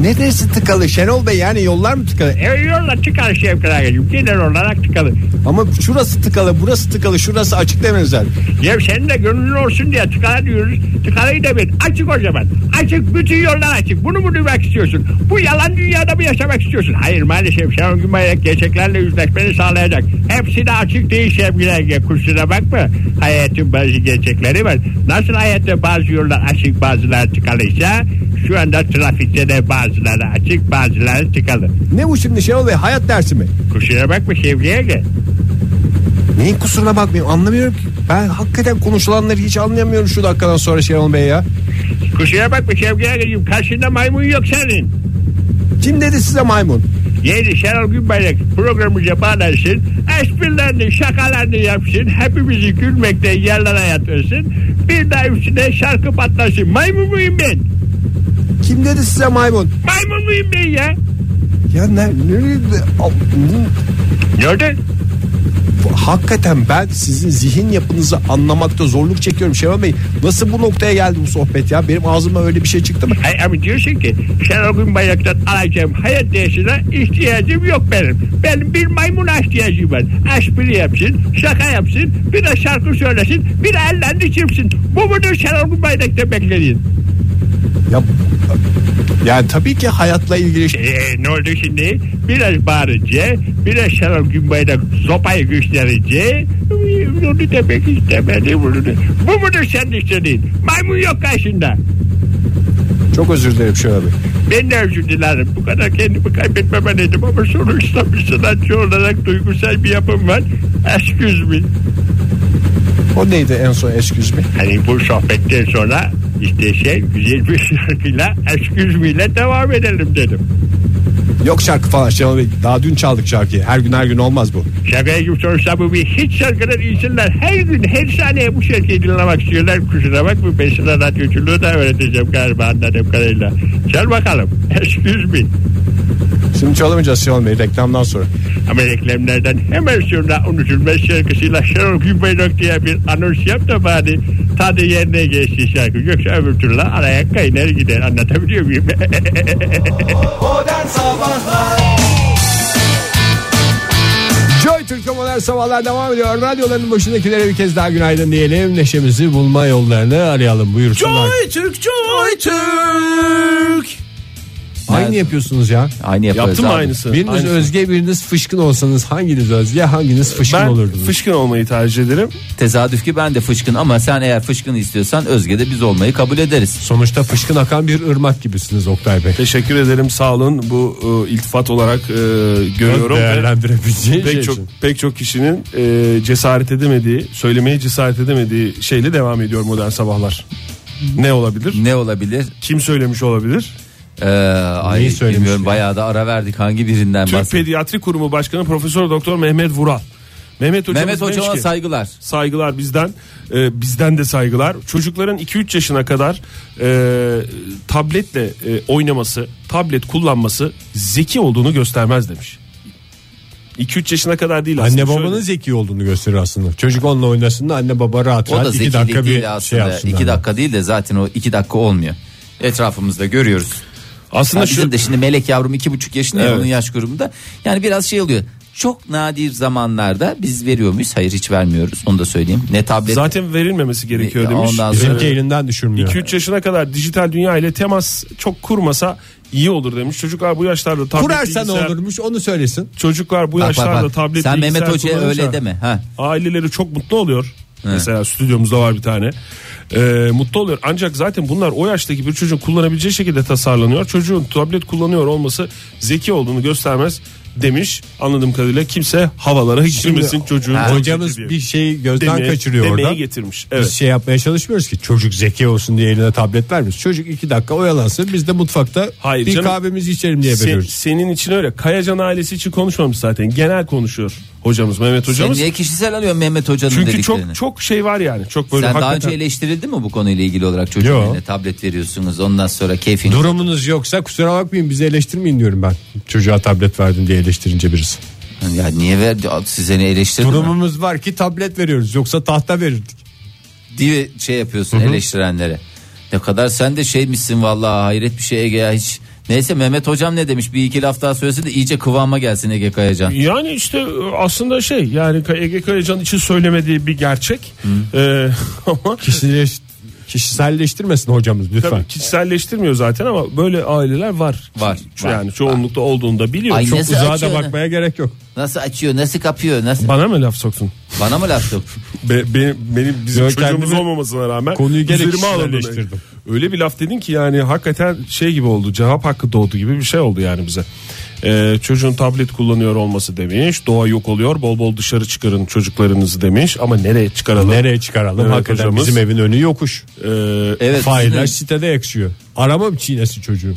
Ne dersi tıkalı Şenol Bey yani yollar mı tıkalı? E yolla tıkalı Şevkal Agacığım. Genel olarak tıkalı. Ama şurası tıkalı burası tıkalı şurası açık demeniz lazım. Ya senin de gönlün olsun diye tıkalı diyoruz. Tıkalıyı bil. Açık o zaman. Açık. Bütün yollar açık. Bunu mu duymak istiyorsun? Bu yalan dünyada mı yaşamak istiyorsun? Hayır maalesef. Şenol Günbayrak gerçeklerle yüzleşmeni sağlayacak. Hepsi de açık değil sevgili Ege. Kusura bakma. Hayatın bazı gerçekleri var. Nasıl hayatta bazı yollar açık bazıları tıkalıysa şu anda trafikte de bazıları açık bazıları tıkalı. Ne bu şimdi Şenol Bey hayat dersi mi? Kusura bakma sevgili Ege. Neyin kusuruna bakmayayım anlamıyorum ki. Ben hakikaten konuşulanları hiç anlayamıyorum şu dakikadan sonra Şenol Bey ya. Kusura bakma Şevki Agacığım karşında maymun yok senin. Kim dedi size maymun? Yeni Şenol Günbayrak programımıza bağlansın. Esprilerini şakalarını yapsın. Hepimizi gülmekten yerlere yatırsın. Bir daha üstüne şarkı patlasın. Maymun muyum ben? Kim dedi size maymun? Maymun muyum ben ya? Ya ne, nerede? Al- Ne oldu? Hakikaten ben sizin zihin yapınızı anlamakta zorluk çekiyorum Şenol Bey. Nasıl bu noktaya geldi bu sohbet ya? Benim ağzıma öyle bir şey çıktı mı? Hayır ama diyorsun ki Şenol Günbayrak'tan alacağım hayat dersine ihtiyacım yok benim. Benim bir maymuna ihtiyacım var. Espri yapsın, şaka yapsın, bir de şarkı söylesin, bir de ellerini çırpsın. Bu mudur Şenol Günbayrak'ta beklediğin? Ya yani tabii ki hayatla ilgili şey. Ee, ne oldu şimdi? Biraz bağırınca, biraz Şenol Günbayrak sopayı gösterince onu demek istemedim. Bunu. Bu mudur sen istediğin? Maymun yok karşında. Çok özür dilerim Şenol Bey. Ben de özür dilerim. Bu kadar kendimi kaybetmemeliydim ama sonuçta bir sanatçı olarak duygusal bir yapım var. Excuse me. O neydi en son excuse me? Hani bu sohbetten sonra işte şey güzel bir şarkıyla ile devam edelim dedim. Yok şarkı falan Şenol Bey. Daha dün çaldık şarkıyı. Her gün her gün olmaz bu. Şakaya gibi sonuçta bu bir hiç şarkılar insanlar her gün her saniye bu şarkıyı dinlemek istiyorlar. Kusura bakma ben sana radyoculuğu da öğreteceğim galiba anladığım kadarıyla. Çal bakalım. [LAUGHS] Excuse me. Şimdi çalamayacağız Şenol Bey reklamdan sonra. Ama reklamlardan hemen sonra unutulmaz şarkısıyla Şenol Günbayrak diye bir anons yap da bari tadı yerine geçti şarkı. Yoksa öbür türlü araya kaynar gider anlatabiliyor muyum? [LAUGHS] Modern Sabahlar Joy Türk'te modern sabahlar devam ediyor. Radyoların başındakilere bir kez daha günaydın diyelim. Neşemizi bulma yollarını arayalım. Buyursunlar. Joy Türk, Joy Türk. Aynı yapıyorsunuz ya. Aynı yaparız Yaptım abi. aynısı? Biriniz Aynısı. Özge biriniz fışkın olsanız hanginiz Özge hanginiz fışkın Ben olurdunuz? fışkın olmayı tercih ederim. Tesadüf ki ben de fışkın ama sen eğer fışkın istiyorsan Özge de biz olmayı kabul ederiz. Sonuçta fışkın akan bir ırmak gibisiniz Oktay Bey. Teşekkür ederim sağ olun. Bu e, iltifat olarak e, görüyorum. ve Değerlendirebileceğin şey Pek çok için. pek çok kişinin e, cesaret edemediği, söylemeye cesaret edemediği şeyle devam ediyor modern sabahlar. Ne olabilir? Ne olabilir? Kim söylemiş olabilir? Ee, ay, bilmiyorum ya? bayağı da ara verdik hangi birinden Türk. Pediatri Kurumu Başkanı Profesör Doktor Mehmet Vural. Mehmet hocamız Mehmet hocama ki, saygılar. saygılar bizden e, bizden de saygılar çocukların 2-3 yaşına kadar e, tabletle e, oynaması tablet kullanması zeki olduğunu göstermez demiş 2-3 yaşına kadar değil aslında. Anne babanın Şöyle- zeki olduğunu gösterir aslında. Çocuk onunla oynasın da anne baba rahat O da rahat iki zekilik dakika bir değil şey aslında. yapsınlar. iki dakika değil de zaten o iki dakika olmuyor. Etrafımızda görüyoruz. Aslında Ha, şu bizim de şimdi Melek yavrum iki buçuk yaşında ya, Evet. onun yaş grubunda. Yani biraz şey oluyor. Çok nadir zamanlarda biz veriyor muyuz? Hayır hiç vermiyoruz. Onu da söyleyeyim. Ne tablet zaten verilmemesi gerekiyor demiş. ondan Bizimki Ee, elinden düşürmüyor. 2-3 yaşına kadar dijital dünya ile temas çok kurmasa iyi olur demiş. Çocuklar bu yaşlarda tablet Kurarsa ne olurmuş onu söylesin. Çocuklar bu Bak, bak, yaşlarda bak. tablet Sen Mehmet Hoca'ya öyle deme. Ha. Aileleri çok mutlu oluyor. Mesela stüdyomuzda var bir tane. Ee, mutlu oluyor. Ancak zaten bunlar o yaştaki bir çocuğun kullanabileceği şekilde tasarlanıyor. Çocuğun tablet kullanıyor olması zeki olduğunu göstermez demiş. Anladığım kadarıyla kimse havalara girmesin çocuğun. Ha. Hocamız bir şeyi gözden Demeye- kaçırıyor demeye orada. getirmiş. Biz Evet. şey yapmaya çalışmıyoruz ki çocuk zeki olsun diye eline tablet vermiyoruz. Çocuk iki dakika oyalansın biz de mutfakta Hayır bir canım. kahvemizi içelim diye veriyoruz. senin için öyle. Kayacan ailesi için konuşmamış zaten. Genel konuşuyor hocamız Mehmet Sen hocamız. niye kişisel alıyorsun Mehmet Hoca'nın Çünkü dediklerini? çok çok şey var yani. Çok böyle Sen daha hakikaten. önce eleştirildi mi bu konuyla ilgili olarak çocuğun eline tablet veriyorsunuz ondan sonra keyfin Durumunuz yoksa kusura bakmayın bizi eleştirmeyin diyorum ben. Çocuğa tablet verdin diye eleştirince birisi. ya niye verdi size ne eleştirdi mi? Durumumuz var ki tablet veriyoruz yoksa tahta verirdik. diye şey yapıyorsun eleştirenlere. Ne kadar sen de şeymişsin vallahi hayret bir şey Ege ya hiç. Neyse Mehmet hocam ne demiş bir iki laf daha söylesin de iyice kıvama gelsin Ege Kayacan. Yani işte aslında şey yani Ege Kayacan için söylemediği bir gerçek. Ee, [LAUGHS] ama Kişileş, kişiselleştirmesin hocamız lütfen. tabii kişiselleştirmiyor zaten ama böyle aileler var. Var, Şu var, Yani çoğunlukta olduğunu da biliyor. Ay, Çok nasıl Uzağa da açıyor bakmaya gerek yok. Nasıl açıyor nasıl kapıyor nasıl bana mı laf soktun? bana mı laf sok? Be, benim, benim bizim Yo, çocuğumuz kendimi- olmamasına rağmen Konuyu gene üzerime alındığını, kişiselleştirdim. Öyle bir laf dedin ki yani hakikaten şey gibi oldu. Cevap hakkı doğdu gibi bir şey oldu yani bize. Ee, çocuğun tablet kullanıyor olması demiş. Doğa yok oluyor. Bol bol dışarı çıkarın çocuklarınızı demiş. Ama nereye çıkaralım? Nereye çıkaralım? Evet, Hakikaten hocamız. bizim evin önü yokuş. Ee, Evet. Failler sitede yakışıyor. Arama mı çiğnesi çocuğu?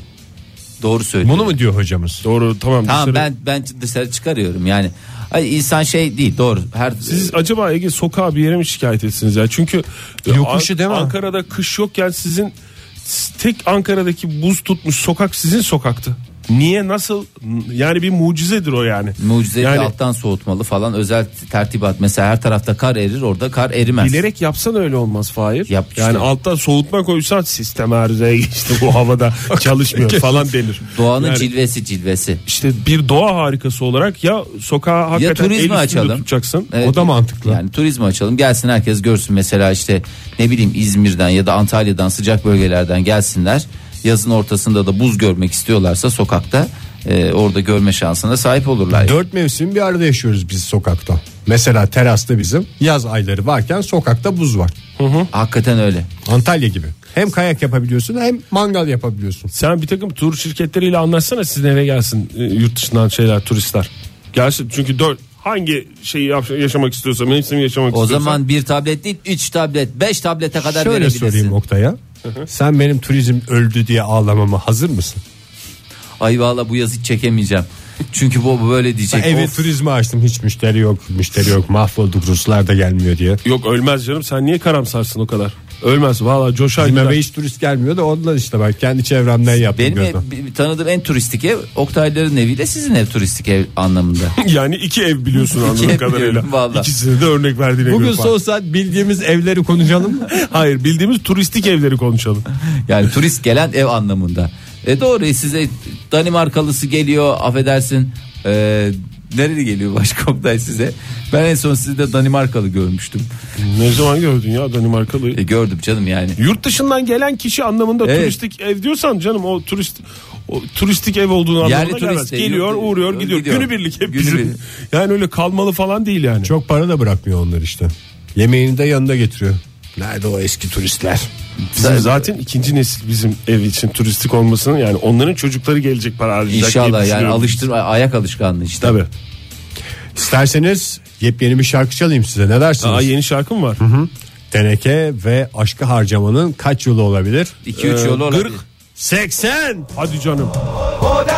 Doğru söylüyor. Bunu mu diyor hocamız? doğru tamam. Tamam dışarı- ben ben dışarı çıkarıyorum yani. Ay insan şey değil doğru. Her Siz acaba Ege sokağa bir yere mi şikayet etsiniz ya? Çünkü Yokuşu değil mi? Ankara'da kış yokken sizin tek Ankara'daki buz tutmuş sokak sizin sokaktı. Niye nasıl yani bir mucizedir o yani. mucizevi yani alttan soğutmalı falan özel tertibat mesela her tarafta kar erir orada kar erimez. bilerek yapsan öyle olmaz Fahir. Yap işte. Yani alttan soğutma koysan sistem arızaya geçti bu havada [LAUGHS] çalışmıyor falan denir. Doğanın Yani cilvesi cilvesi. işte bir doğa harikası olarak ya sokağa hakikaten turizmi el açalım. tutacaksın. Evet. O da mantıklı. Yani turizmi açalım gelsin herkes görsün mesela işte ne bileyim İzmir'den ya da Antalya'dan sıcak bölgelerden gelsinler. Yazın ortasında da buz görmek istiyorlarsa sokakta e, orada görme şansına sahip olurlar. Dört mevsim bir arada yaşıyoruz biz sokakta. Mesela terasta bizim yaz ayları varken sokakta buz var. Hakikaten öyle. Antalya gibi. Hem kayak yapabiliyorsun hem mangal yapabiliyorsun. Sen bir takım tur şirketleriyle anlaşsana sizin eve gelsin e, yurt dışından şeyler turistler. Gelsin çünkü dört hangi şeyi yaşamak istiyorsa mevsimi yaşamak O istiyorsa. zaman bir tablet değil 3 tablet 5 tablete kadar Şöyle verebilirsin. sorayım Oktay'a. Sen benim turizm öldü diye ağlamama hazır mısın? Ay valla bu yaz hiç çekemeyeceğim. Çünkü bu böyle diyecek. Evi Of. turizme açtım hiç müşteri yok müşteri yok mahvolduk Ruslar da gelmiyor diye. Yok ölmez canım sen niye karamsarsın o kadar? Ölmez valla coşar Bizim eve hiç turist gelmiyor da ondan işte ben kendi çevremden yaptım. Benim gözlem. ev- tanıdığım en turistik ev Oktayların eviyle sizin ev turistik ev anlamında. [LAUGHS] Yani iki ev biliyorsun anladığım ev kadarıyla. biliyorum, valla. İkisini de örnek verdiğine Bugün göre. son saat bildiğimiz evleri konuşalım mı? [LAUGHS] Hayır bildiğimiz turistik evleri konuşalım. Yani turist gelen ev anlamında. E doğru size Danimarkalısı geliyor affedersin. E, nereli geliyor başka Oktay size? Ben en son sizde Danimarkalı görmüştüm. Ne zaman gördün ya Danimarkalı? E, gördüm canım yani. Yurt dışından gelen kişi anlamında Evet. turistik ev diyorsan canım o turist o turistik ev olduğunu Yerli anlamına gelmez. turist de, Geliyor, yurt- uğruyor, gidiyor. gidiyor. Günübirlik hep Günübirlik. bizim. Yani öyle kalmalı falan değil yani. Çok para da bırakmıyor onlar işte. Yemeğini de yanında getiriyor. Nerede o eski turistler? Bizim zaten ikinci nesil bizim ev için turistik olmasının yani onların çocukları gelecek para harcayacak diye İnşallah yani düşünüyorum. alıştır ayak alışkanlığı işte. Tabii. İsterseniz yepyeni bir şarkı çalayım size ne dersiniz? Aa, yeni şarkı mı var? Teneke ve aşkı harcamanın kaç yolu olabilir? 2-3 Ee, yolu olabilir. 40. 80. Hadi canım.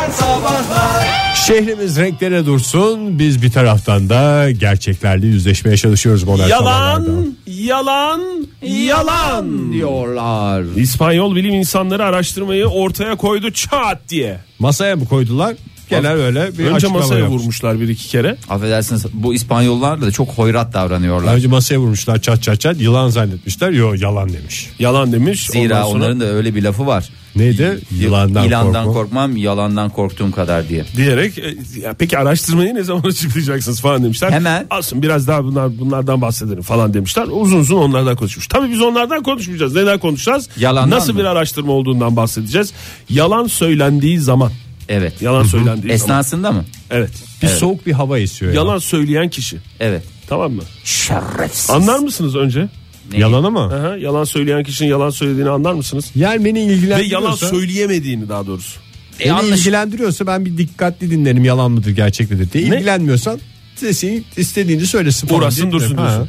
Modern Sabahlar Şehrimiz renklere dursun. Biz bir taraftan da gerçeklerle yüzleşmeye çalışıyoruz modern sabahlarda. Yalan, yalan, yalan. diyorlar. İspanyol bilim insanları araştırmayı ortaya koydu çat diye. Masaya mı koydular? Genel öyle bir Önce açıklama masaya yapmış. vurmuşlar bir iki kere. Affedersiniz bu İspanyollar da çok hoyrat davranıyorlar. Önce masaya vurmuşlar çat çat çat yılan zannetmişler. Yo yalan demiş. Yalan demiş. Zira Ondan sonra onların da öyle bir lafı var. Neydi? Yılandan, İlandan korkma. korkmam, yalandan korktuğum kadar diye. diyerek e, ya peki araştırmayı ne zaman [LAUGHS] açıklayacaksınız falan demişler. Hemen. Alsın biraz daha bunlar bunlardan bahsedelim falan demişler. Uzun uzun onlardan konuşmuş. Tabii biz onlardan konuşmayacağız. Neden konuşacağız? Yalandan Nasıl mı? bir araştırma olduğundan bahsedeceğiz. Yalan söylendiği zaman. Evet. Yalan söylendiği zaman. Esnasında mı? Evet. Bir soğuk bir hava esiyor. Yalan söyleyen kişi. Evet. Tamam mı? Şerefsiz. Anlar mısınız önce? Ne? Yalan ama. Aha, yalan söyleyen kişinin yalan söylediğini anlar mısınız? Yani beni Ve ilgilendiriyorsa. yalan söyleyemediğini daha doğrusu. E, Beni anlaş- ilgilendiriyorsa ben bir dikkatli dinlerim yalan mıdır gerçek midir diye. Ne? İlgilenmiyorsan sesini istediğini söylesin. falan Uğraşsın diye dursun diyorsun.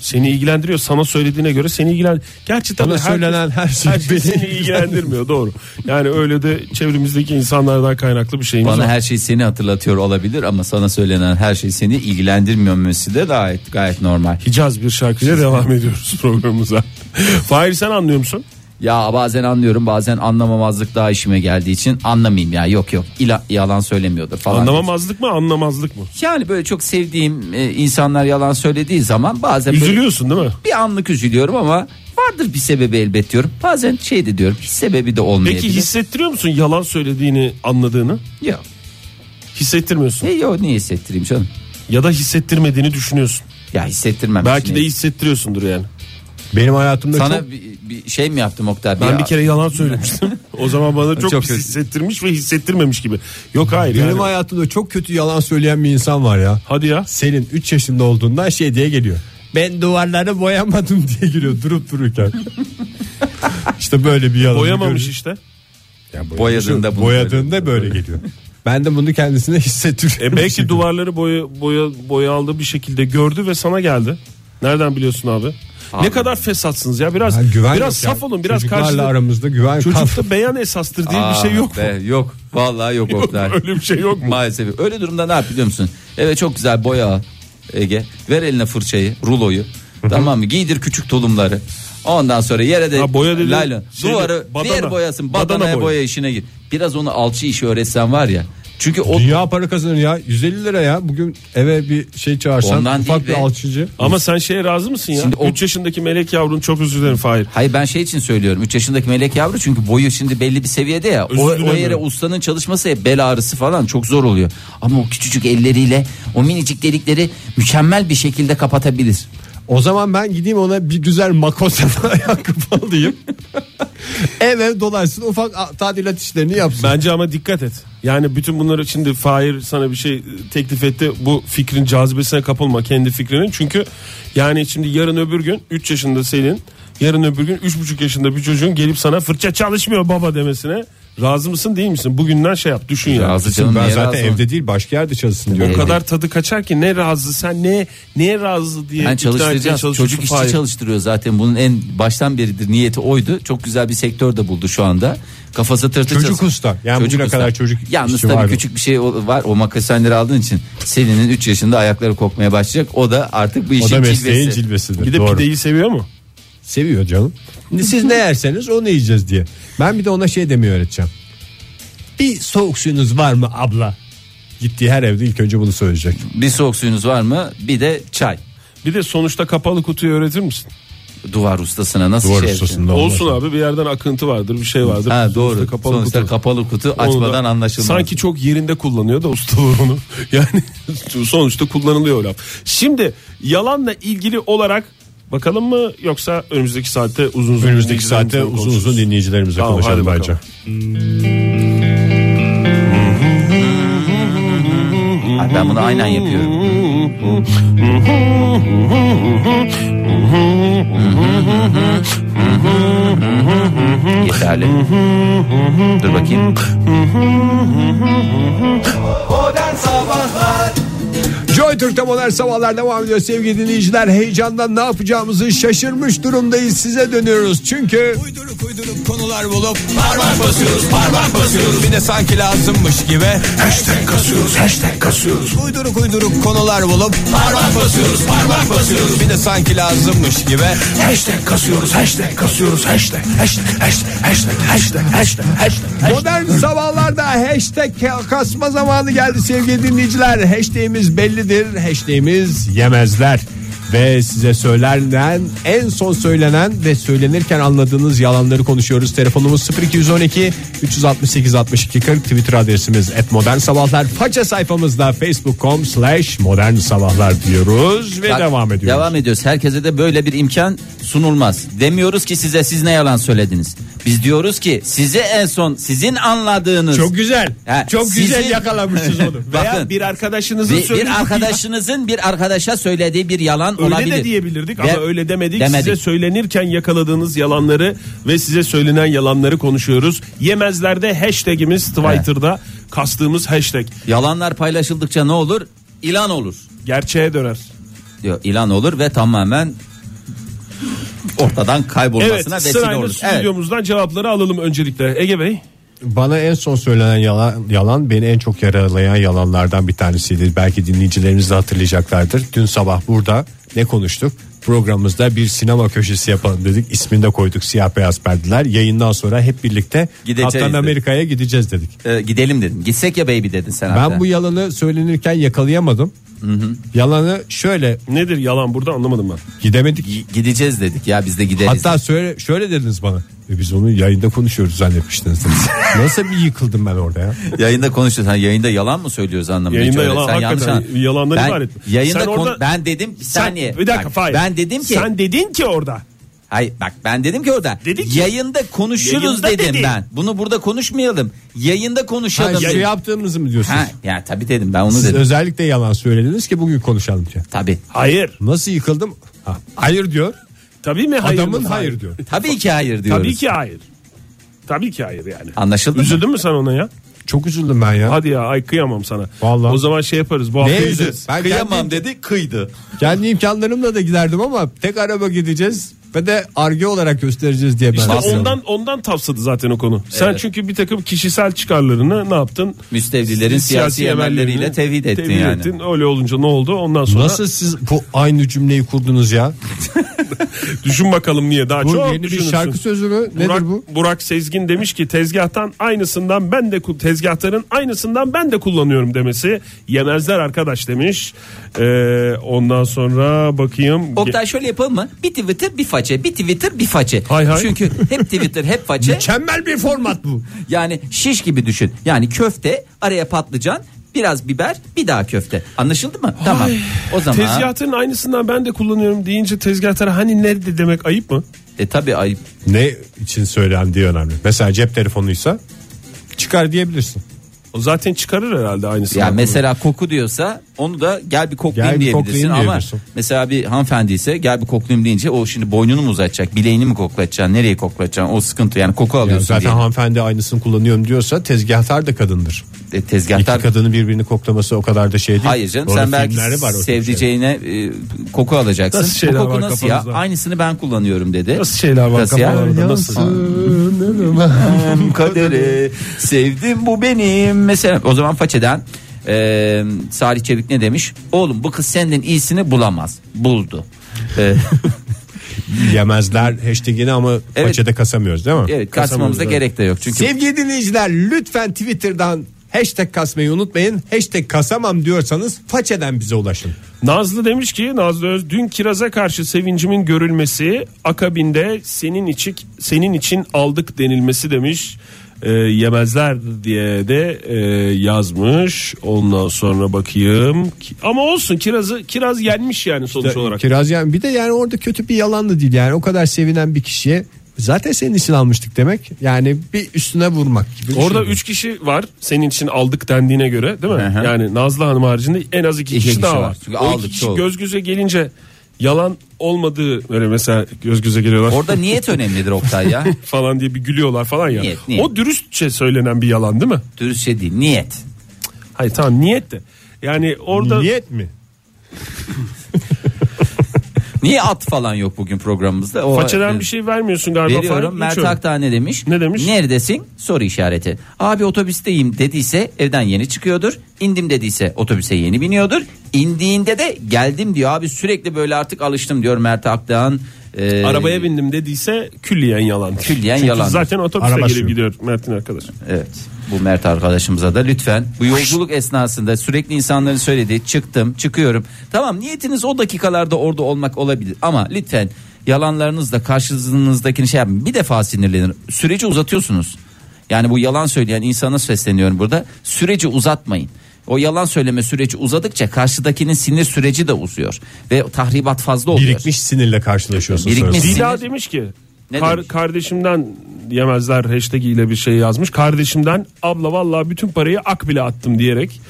Seni ilgilendiriyor. Sana söylediğine göre seni ilgilen. Gerçi tabii herkes- söylenen her şey herkes beni seni ilgilendirmiyor doğru. Yani öyle de çevremizdeki insanlardan kaynaklı bir şeyimiz Bana var. her şey seni hatırlatıyor olabilir ama sana söylenen her şey seni ilgilendirmemesi de gayet gayet normal. Hicaz bir şarkıyla devam ediyoruz programımıza. [LAUGHS] Fahir sen anlıyor musun? Ya bazen anlıyorum bazen anlamamazlık daha işime geldiği için anlamayayım ya yok yok ila, yalan söylemiyordur falan. Anlamamazlık mı anlamazlık mı? Yani böyle çok sevdiğim e, insanlar yalan söylediği zaman bazen böyle Üzülüyorsun değil mi? bir anlık üzülüyorum ama vardır bir sebebi elbet diyorum. Bazen şey de diyorum hiç sebebi de olmayabilir. Peki hissettiriyor musun yalan söylediğini anladığını? Yok. Hissettirmiyorsun. E, yok niye hissettireyim canım? Ya da hissettirmediğini düşünüyorsun. Ya hissettirmem. Belki de hissettiriyorsundur yani. Benim hayatımda Sana çok bir, bir şey mi yaptım Oktay? Ben bir kere yalan söylemiştim. [LAUGHS] o zaman bana çok, Çok pis kötü. hissettirmiş ve hissettirmemiş gibi. Yok hayır benim yani. hayatımda çok kötü yalan söyleyen bir insan var ya. Hadi ya. Senin 3 yaşında olduğundan şey diye geliyor. ben duvarları boyamadım diye giriyor durup dururken. [LAUGHS] işte böyle bir yalan. Boyamamış işte. Boyadığında bunu boyadığında böyle geliyor. Ben de bunu kendisine [LAUGHS] hissettiriyorum. E belki duvarları boya boya boya aldı bir şekilde gördü ve sana geldi. Nereden biliyorsun abi? Ne kadar fesatsınız ya biraz Ha, güven biraz yok saf ya. olun biraz Çocuklarla karşılıklı. aramızda güven. Çocukta beyan esastır diye bir şey yok mu? Be, yok. Vallahi yok, [LAUGHS] Oktay. Öyle bir şey yok mu? Maalesef. Öyle durumda ne yap biliyor musun? Evet çok güzel boya Ege. Ver eline fırçayı, ruloyu. tamam mı? Giydir küçük tulumları. Ondan sonra yere de Ha, boya layla. şeyde, Duvarı badana. diğer boyasın. Badana Badanaya boya. boya işine gir. Biraz onu alçı işi öğretsen var ya. Çünkü o Dünya para kazanır ya 150 lira ya bugün eve bir şey çağırsan Ondan ufak bir be. alçıcı. Ama sen şeye razı mısın ya? Şimdi o- 3 yaşındaki melek yavrun çok özür dilerim Fahir. Hayır ben şey için söylüyorum 3 yaşındaki melek yavru çünkü boyu şimdi belli bir seviyede ya Özür o, o dilemiyorum. yere ustanın çalışması hep bel ağrısı falan çok zor oluyor ama o küçücük elleriyle o minicik delikleri mükemmel bir şekilde kapatabilir O zaman ben gideyim ona bir güzel makosa [LAUGHS] ayakkabı alayım. Eve dolaşsın ufak tadilat işlerini yapsın. Bence ama dikkat et. Yani bütün bunları şimdi Fahir sana bir şey teklif etti. Bu fikrin cazibesine kapılma kendi fikrinin. Çünkü yani şimdi yarın öbür gün 3 yaşında senin yarın öbür gün 3,5 yaşında bir çocuğun gelip sana fırça çalışmıyor baba demesine razı mısın değil misin? Bugünden şey yap düşün yani. Razı canım ben zaten razı evde değil başka yerde çalışsın diyorum. O kadar tadı kaçar ki ne razı sen ne neye razı diye Ben çalıştıracağız. Çocuk işçi Fahir. çalıştırıyor zaten. Bunun en baştan beridir niyeti oydu. Çok güzel bir sektör de buldu şu anda. Kafası tırtı Çocuk çalış- usta. Yani bugüne kadar çocuk Yalnız tabii vardı. küçük bir şey var. O makasenleri aldığın için Selin'in 3 yaşında ayakları kokmaya başlayacak. O da artık bu işin O da mesleğin cilvesi. cilvesidir. Bir de Doğru. pideyi seviyor mu? Seviyor canım. Siz ne [LAUGHS] yerseniz onu yiyeceğiz diye. Ben bir de ona şey demeyi öğreteceğim. Bir soğuk suyunuz var mı abla? Gittiği her evde ilk önce bunu söyleyecek. Bir soğuk suyunuz var mı? Bir de çay. Bir de sonuçta kapalı kutuyu öğretir misin? Duvar ustasına nasıl Duvar şey ustasında Olsun olmaz. abi bir yerden akıntı vardır bir şey vardır. Ha Sonuçta doğru. Kapalı Sonuçta kutu. kapalı kutu açmadan anlaşılmaz. Sanki çok yerinde kullanıyor da ustalar onu. [LAUGHS] Yani sonuçta kullanılıyor o laf. Şimdi yalanla ilgili olarak bakalım mı yoksa önümüzdeki saatte uzun uzun Önümüzdeki saatte dinleyicilerimizle uzun uzun konuşuruz? dinleyicilerimizle Tamam, konuşalım hadi bence. Ben bunu aynen yapıyorum. Yeterli. Dur bakayım. Modern Sabahlar Joy Türk'te modern sabahlar devam ediyor sevgili dinleyiciler. Heyecandan ne yapacağımızı şaşırmış durumdayız. Size dönüyoruz çünkü Uyduruk uyduruk konular bulup Parmak basıyoruz parmak basıyoruz. Bir de sanki lazımmış gibi. Hashtag kasıyoruz hashtag kasıyoruz. Uyduruk uyduruk konular bulup Parmak basıyoruz parmak basıyoruz. Bir de sanki lazımmış gibi. Hashtag kasıyoruz hashtag kasıyoruz hashtag Hashtag hashtag hashtag hashtag hashtag hashtag. Modern sabahlarda hashtag kasma zamanı geldi sevgili dinleyiciler. Hashtagimiz bellidir. Hashtagimiz yemezler. Ve size söylenen en son söylenen ve söylenirken anladığınız yalanları konuşuyoruz. Telefonumuz 0212 368 62 40 Twitter adresimiz et modern sabahlar. Faça sayfamızda facebook.com slash modern sabahlar diyoruz ve Bak, devam ediyoruz. Devam ediyoruz. Herkese de böyle bir imkan sunulmaz. Demiyoruz ki size siz ne yalan söylediniz. Biz diyoruz ki size en son sizin anladığınız. Çok güzel. Ha, Çok güzel sizin- yakalamışsınız onu. [LAUGHS] Veya Bakın. bir arkadaşınızın bir, bir arkadaşınızın bir arkadaşa söylediği bir yalan Öyle olabilir. de diyebilirdik Ve- ama öyle demedik. Demedik. Size söylenirken yakaladığınız yalanları ve size söylenen yalanları konuşuyoruz. Yemezlerde hashtagimiz Twitter'da kastığımız hashtag. Yalanlar paylaşıldıkça ne olur? İlan olur. Gerçeğe döner. Diyor ilan olur ve tamamen ortadan Evet kaybolmasına vesile sırayla olur. Evet. stüdyomuzdan cevapları alalım öncelikle. Ege Bey. Bana en son söylenen yalan, yalan beni en çok yaralayan yalanlardan bir tanesiydi. Belki dinleyicilerimiz de hatırlayacaklardır. Dün sabah burada ne konuştuk? Programımızda bir sinema köşesi yapalım dedik. İsmini de koyduk siyah beyaz perdeler. Yayından sonra hep birlikte Gideceğiz Kaptan. Amerika'ya gideceğiz dedik. Ee, gidelim dedim. Gitsek ya baby dedin sen hatta. Ben bu yalanı söylenirken yakalayamadım. Yalanı şöyle Nedir yalan burada anlamadım ben. gidemedik. Gi- Gideceğiz dedik ya biz de gideriz. Hatta söyle, şöyle dediniz bana. E biz onu yayında konuşuyoruz zannetmiştiniz. [LAUGHS] Nasıl bir yıkıldım ben orada ya. Yayında konuşuyoruz. Ha, yayında yalan mı söylüyoruz anlamında? Yayında öyle. yalan, hakikaten an- yalandan ben, ibaret? Yayında Sen kon- orada- ben dedim bir Sen- saniye. bir dakika Bak, Fahir. Ben dedim ki Sen dedin ki orada. Hayır bak ben dedim ki orada Dedi ki- yayında konuşuruz Yayında dedim dedi. ben. Bunu burada konuşmayalım. Yayında konuşalım. Ha, şey dedim. yaptığımızı mı diyorsunuz? Ha, ya tabii dedim ben onu Siz dedim. özellikle yalan söylediniz ki bugün konuşalım diye. Tabii. Hayır. Nasıl yıkıldım? Ha, hayır diyor. Tabii mi hayır? Adamın mı? hayır diyor. Tabii ki hayır diyoruz. Tabii ki hayır. Tabii ki hayır yani. Anlaşıldı mı? Üzüldün mü sen ona ya? Çok üzüldüm ben ya. Hadi ya ay kıyamam sana. Vallahi. O zaman şey yaparız bu Ne hafta. Ben Kıyamam kendi, dedi kıydı. kendi imkanlarımla da giderdim ama tek araba gideceğiz ve de arge olarak göstereceğiz diye ben. İşte aslında. ondan ondan tavsadı zaten o konu. Sen çünkü bir takım kişisel çıkarlarını ne yaptın? Müstevlilerin siyasi emelleriyle tevhid ettin tevhid yani. ettin. Öyle olunca ne oldu? Ondan sonra Nasıl siz bu aynı cümleyi kurdunuz ya? [LAUGHS] düşün bakalım niye daha Bu çok yeni bir düşünürsün. şarkı sözü mü? Nedir Burak, bu? Burak Sezgin demiş ki tezgahtan aynısından ben de ku- tezgahların aynısından ben de kullanıyorum demesi yemezler arkadaş demiş. Ee, ondan sonra bakayım. Oktay şöyle yapalım mı? Bir Twitter bir façe, bir Twitter bir façe. Hay hay. Çünkü hep Twitter hep façe. Mükemmel bir format bu. [LAUGHS] yani şiş gibi düşün. Yani köfte, araya patlıcan, biraz biber, bir daha köfte. Anlaşıldı mı? Tamam. O zaman Tezgahların aynısından ben de kullanıyorum deyince tezgahlara hani nerede demek ayıp mı? e tabii ayıp. Ne için söylendiği önemli. Mesela cep telefonuysa çıkar diyebilirsin. O zaten çıkarır herhalde aynısından. Ya mesela koku diyorsa onu da gel bir koklayayım Gel bir diyebilirsin koklayayım ama diyebilirsin. mesela bir hanımefendi ise gel bir koklayayım deyince o şimdi boynunu mu uzatacak bileğini mi koklatacaksın nereye koklatacaksın o sıkıntı yani koku Yani alıyorsun zaten diye. hanımefendi aynısını kullanıyorum diyorsa tezgahtar da kadındır. E, İki tezgahtar kadını birbirini koklaması o kadar da şey değil. Hayır canım Orada sen belki var sevdiceğine e, koku alacaksın. Nasıl şeyler Bu koku var nasıl ya? kafanızda? Aynısını ben kullanıyorum dedi. Nasıl şeyler var Nasıl ya? kafalarda nasıl? [LAUGHS] kaderi sevdim bu benim mesela o zaman façeden e, Salih Çevik ne demiş oğlum bu kız senden iyisini bulamaz buldu E, [LAUGHS] Yemezler hashtagini ama Evet. paçede kasamıyoruz değil mi? evet kasmamıza gerek de yok çünkü Sevgili dinleyiciler lütfen Twitter'dan hashtag kasmayı unutmayın. Hashtag kasamam diyorsanız façeden bize ulaşın. Nazlı demiş ki Nazlı Öz dün kiraza karşı sevincimin görülmesi akabinde senin için senin için aldık denilmesi demiş. Ee, yemezler diye de e, yazmış. Ondan sonra bakayım. Ama olsun kirazı kiraz yenmiş yani sonuç olarak. Kiraz yani bir de yani orada kötü bir yalan da değil yani o kadar sevinen bir kişiye zaten senin için almıştık demek. Yani bir üstüne vurmak gibi. Orada düşünüyorum. 3 kişi var senin için aldık dendiğine göre değil mi? Hı hı. Yani Nazlı Hanım haricinde en az 2 İki kişi, kişi daha var. var. Çünkü o aldık iki kişi çoğu. göz göze gelince yalan olmadığı böyle mesela göz göze geliyorlar. orada niyet [LAUGHS] önemlidir Oktay ya falan diye bir gülüyorlar falan ya. Niyet, niyet. O dürüstçe söylenen bir yalan değil mi? dürüst şey değil niyet Hayır tamam niyet de. Yani orada Niyet mi? [LAUGHS] niye at falan yok bugün programımızda o, façeden e, bir şey vermiyorsun galiba. Veriyorum falan. Mert. Aktağ ne demiş? Ne demiş? Neredesin? Soru işareti. Abi otobüsteyim dediyse evden yeni çıkıyordur. İndim dediyse otobüse yeni biniyordur. İndiğinde de geldim diyor. Abi sürekli böyle artık alıştım diyor Mert Aktağ'ın. E, Arabaya bindim dediyse külliyen yalan. Külliyen Çünkü yalandır. zaten otobüse Araba gelip sürüyor. gidiyor Mert'in arkadaşı. Evet. Bu Mert arkadaşımıza da lütfen bu yolculuk esnasında sürekli insanların söylediği çıktım çıkıyorum. Tamam niyetiniz o dakikalarda orada olmak olabilir ama lütfen yalanlarınızla karşınızdakini şey yapmayın. Bir defa sinirlenir. Süreci uzatıyorsunuz. Yani bu yalan söyleyen insana sesleniyorum burada. Süreci uzatmayın. O yalan söyleme süreci uzadıkça karşıdakinin sinir süreci de uzuyor ve tahribat fazla oluyor. Birikmiş sinirle karşılaşıyorsun. Birikmiş sinir- Dila demiş ki Ne kar- demiş? kardeşimden yemezler hashtag ile bir şey yazmış. Kardeşimden abla vallahi bütün parayı ak bile attım diyerek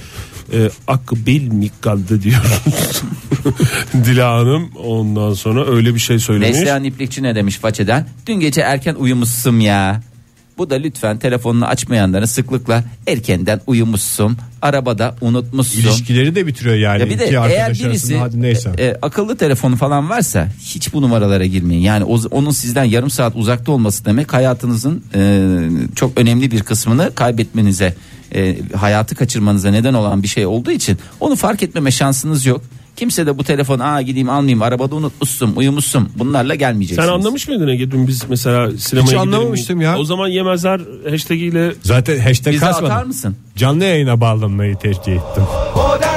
e, akbil mi kaldı diyor. [LAUGHS] Dila Hanım ondan sonra öyle bir şey söylemiş. Neslihan İplikçi ne demiş façeden? Dün gece erken uyumuşsun ya. Bu da lütfen telefonunu açmayanların sıklıkla erkenden uyumuşsun. Arabada unutmuşsun. İlişkileri de bitiriyor yani. Ya bir de İki eğer birisi hadi neyse. e, e, akıllı telefonu falan varsa hiç bu numaralara girmeyin. Yani o, onun sizden yarım saat uzakta olması demek hayatınızın e, çok önemli bir kısmını kaybetmenize, e, hayatı kaçırmanıza neden olan bir şey olduğu için onu fark etmeme şansınız yok. Kimse de bu telefonu aa gideyim almayayım arabada unutmuşsun uyumuşsun bunlarla gelmeyeceksiniz. Sen anlamış mıydın Ege dün biz mesela sinemaya Hiç gidelim anlamamıştım ya. O zaman yemezler hashtag ile Zaten hashtag kasmadım. atar mısın? Canlı yayına bağlanmayı tercih ettim.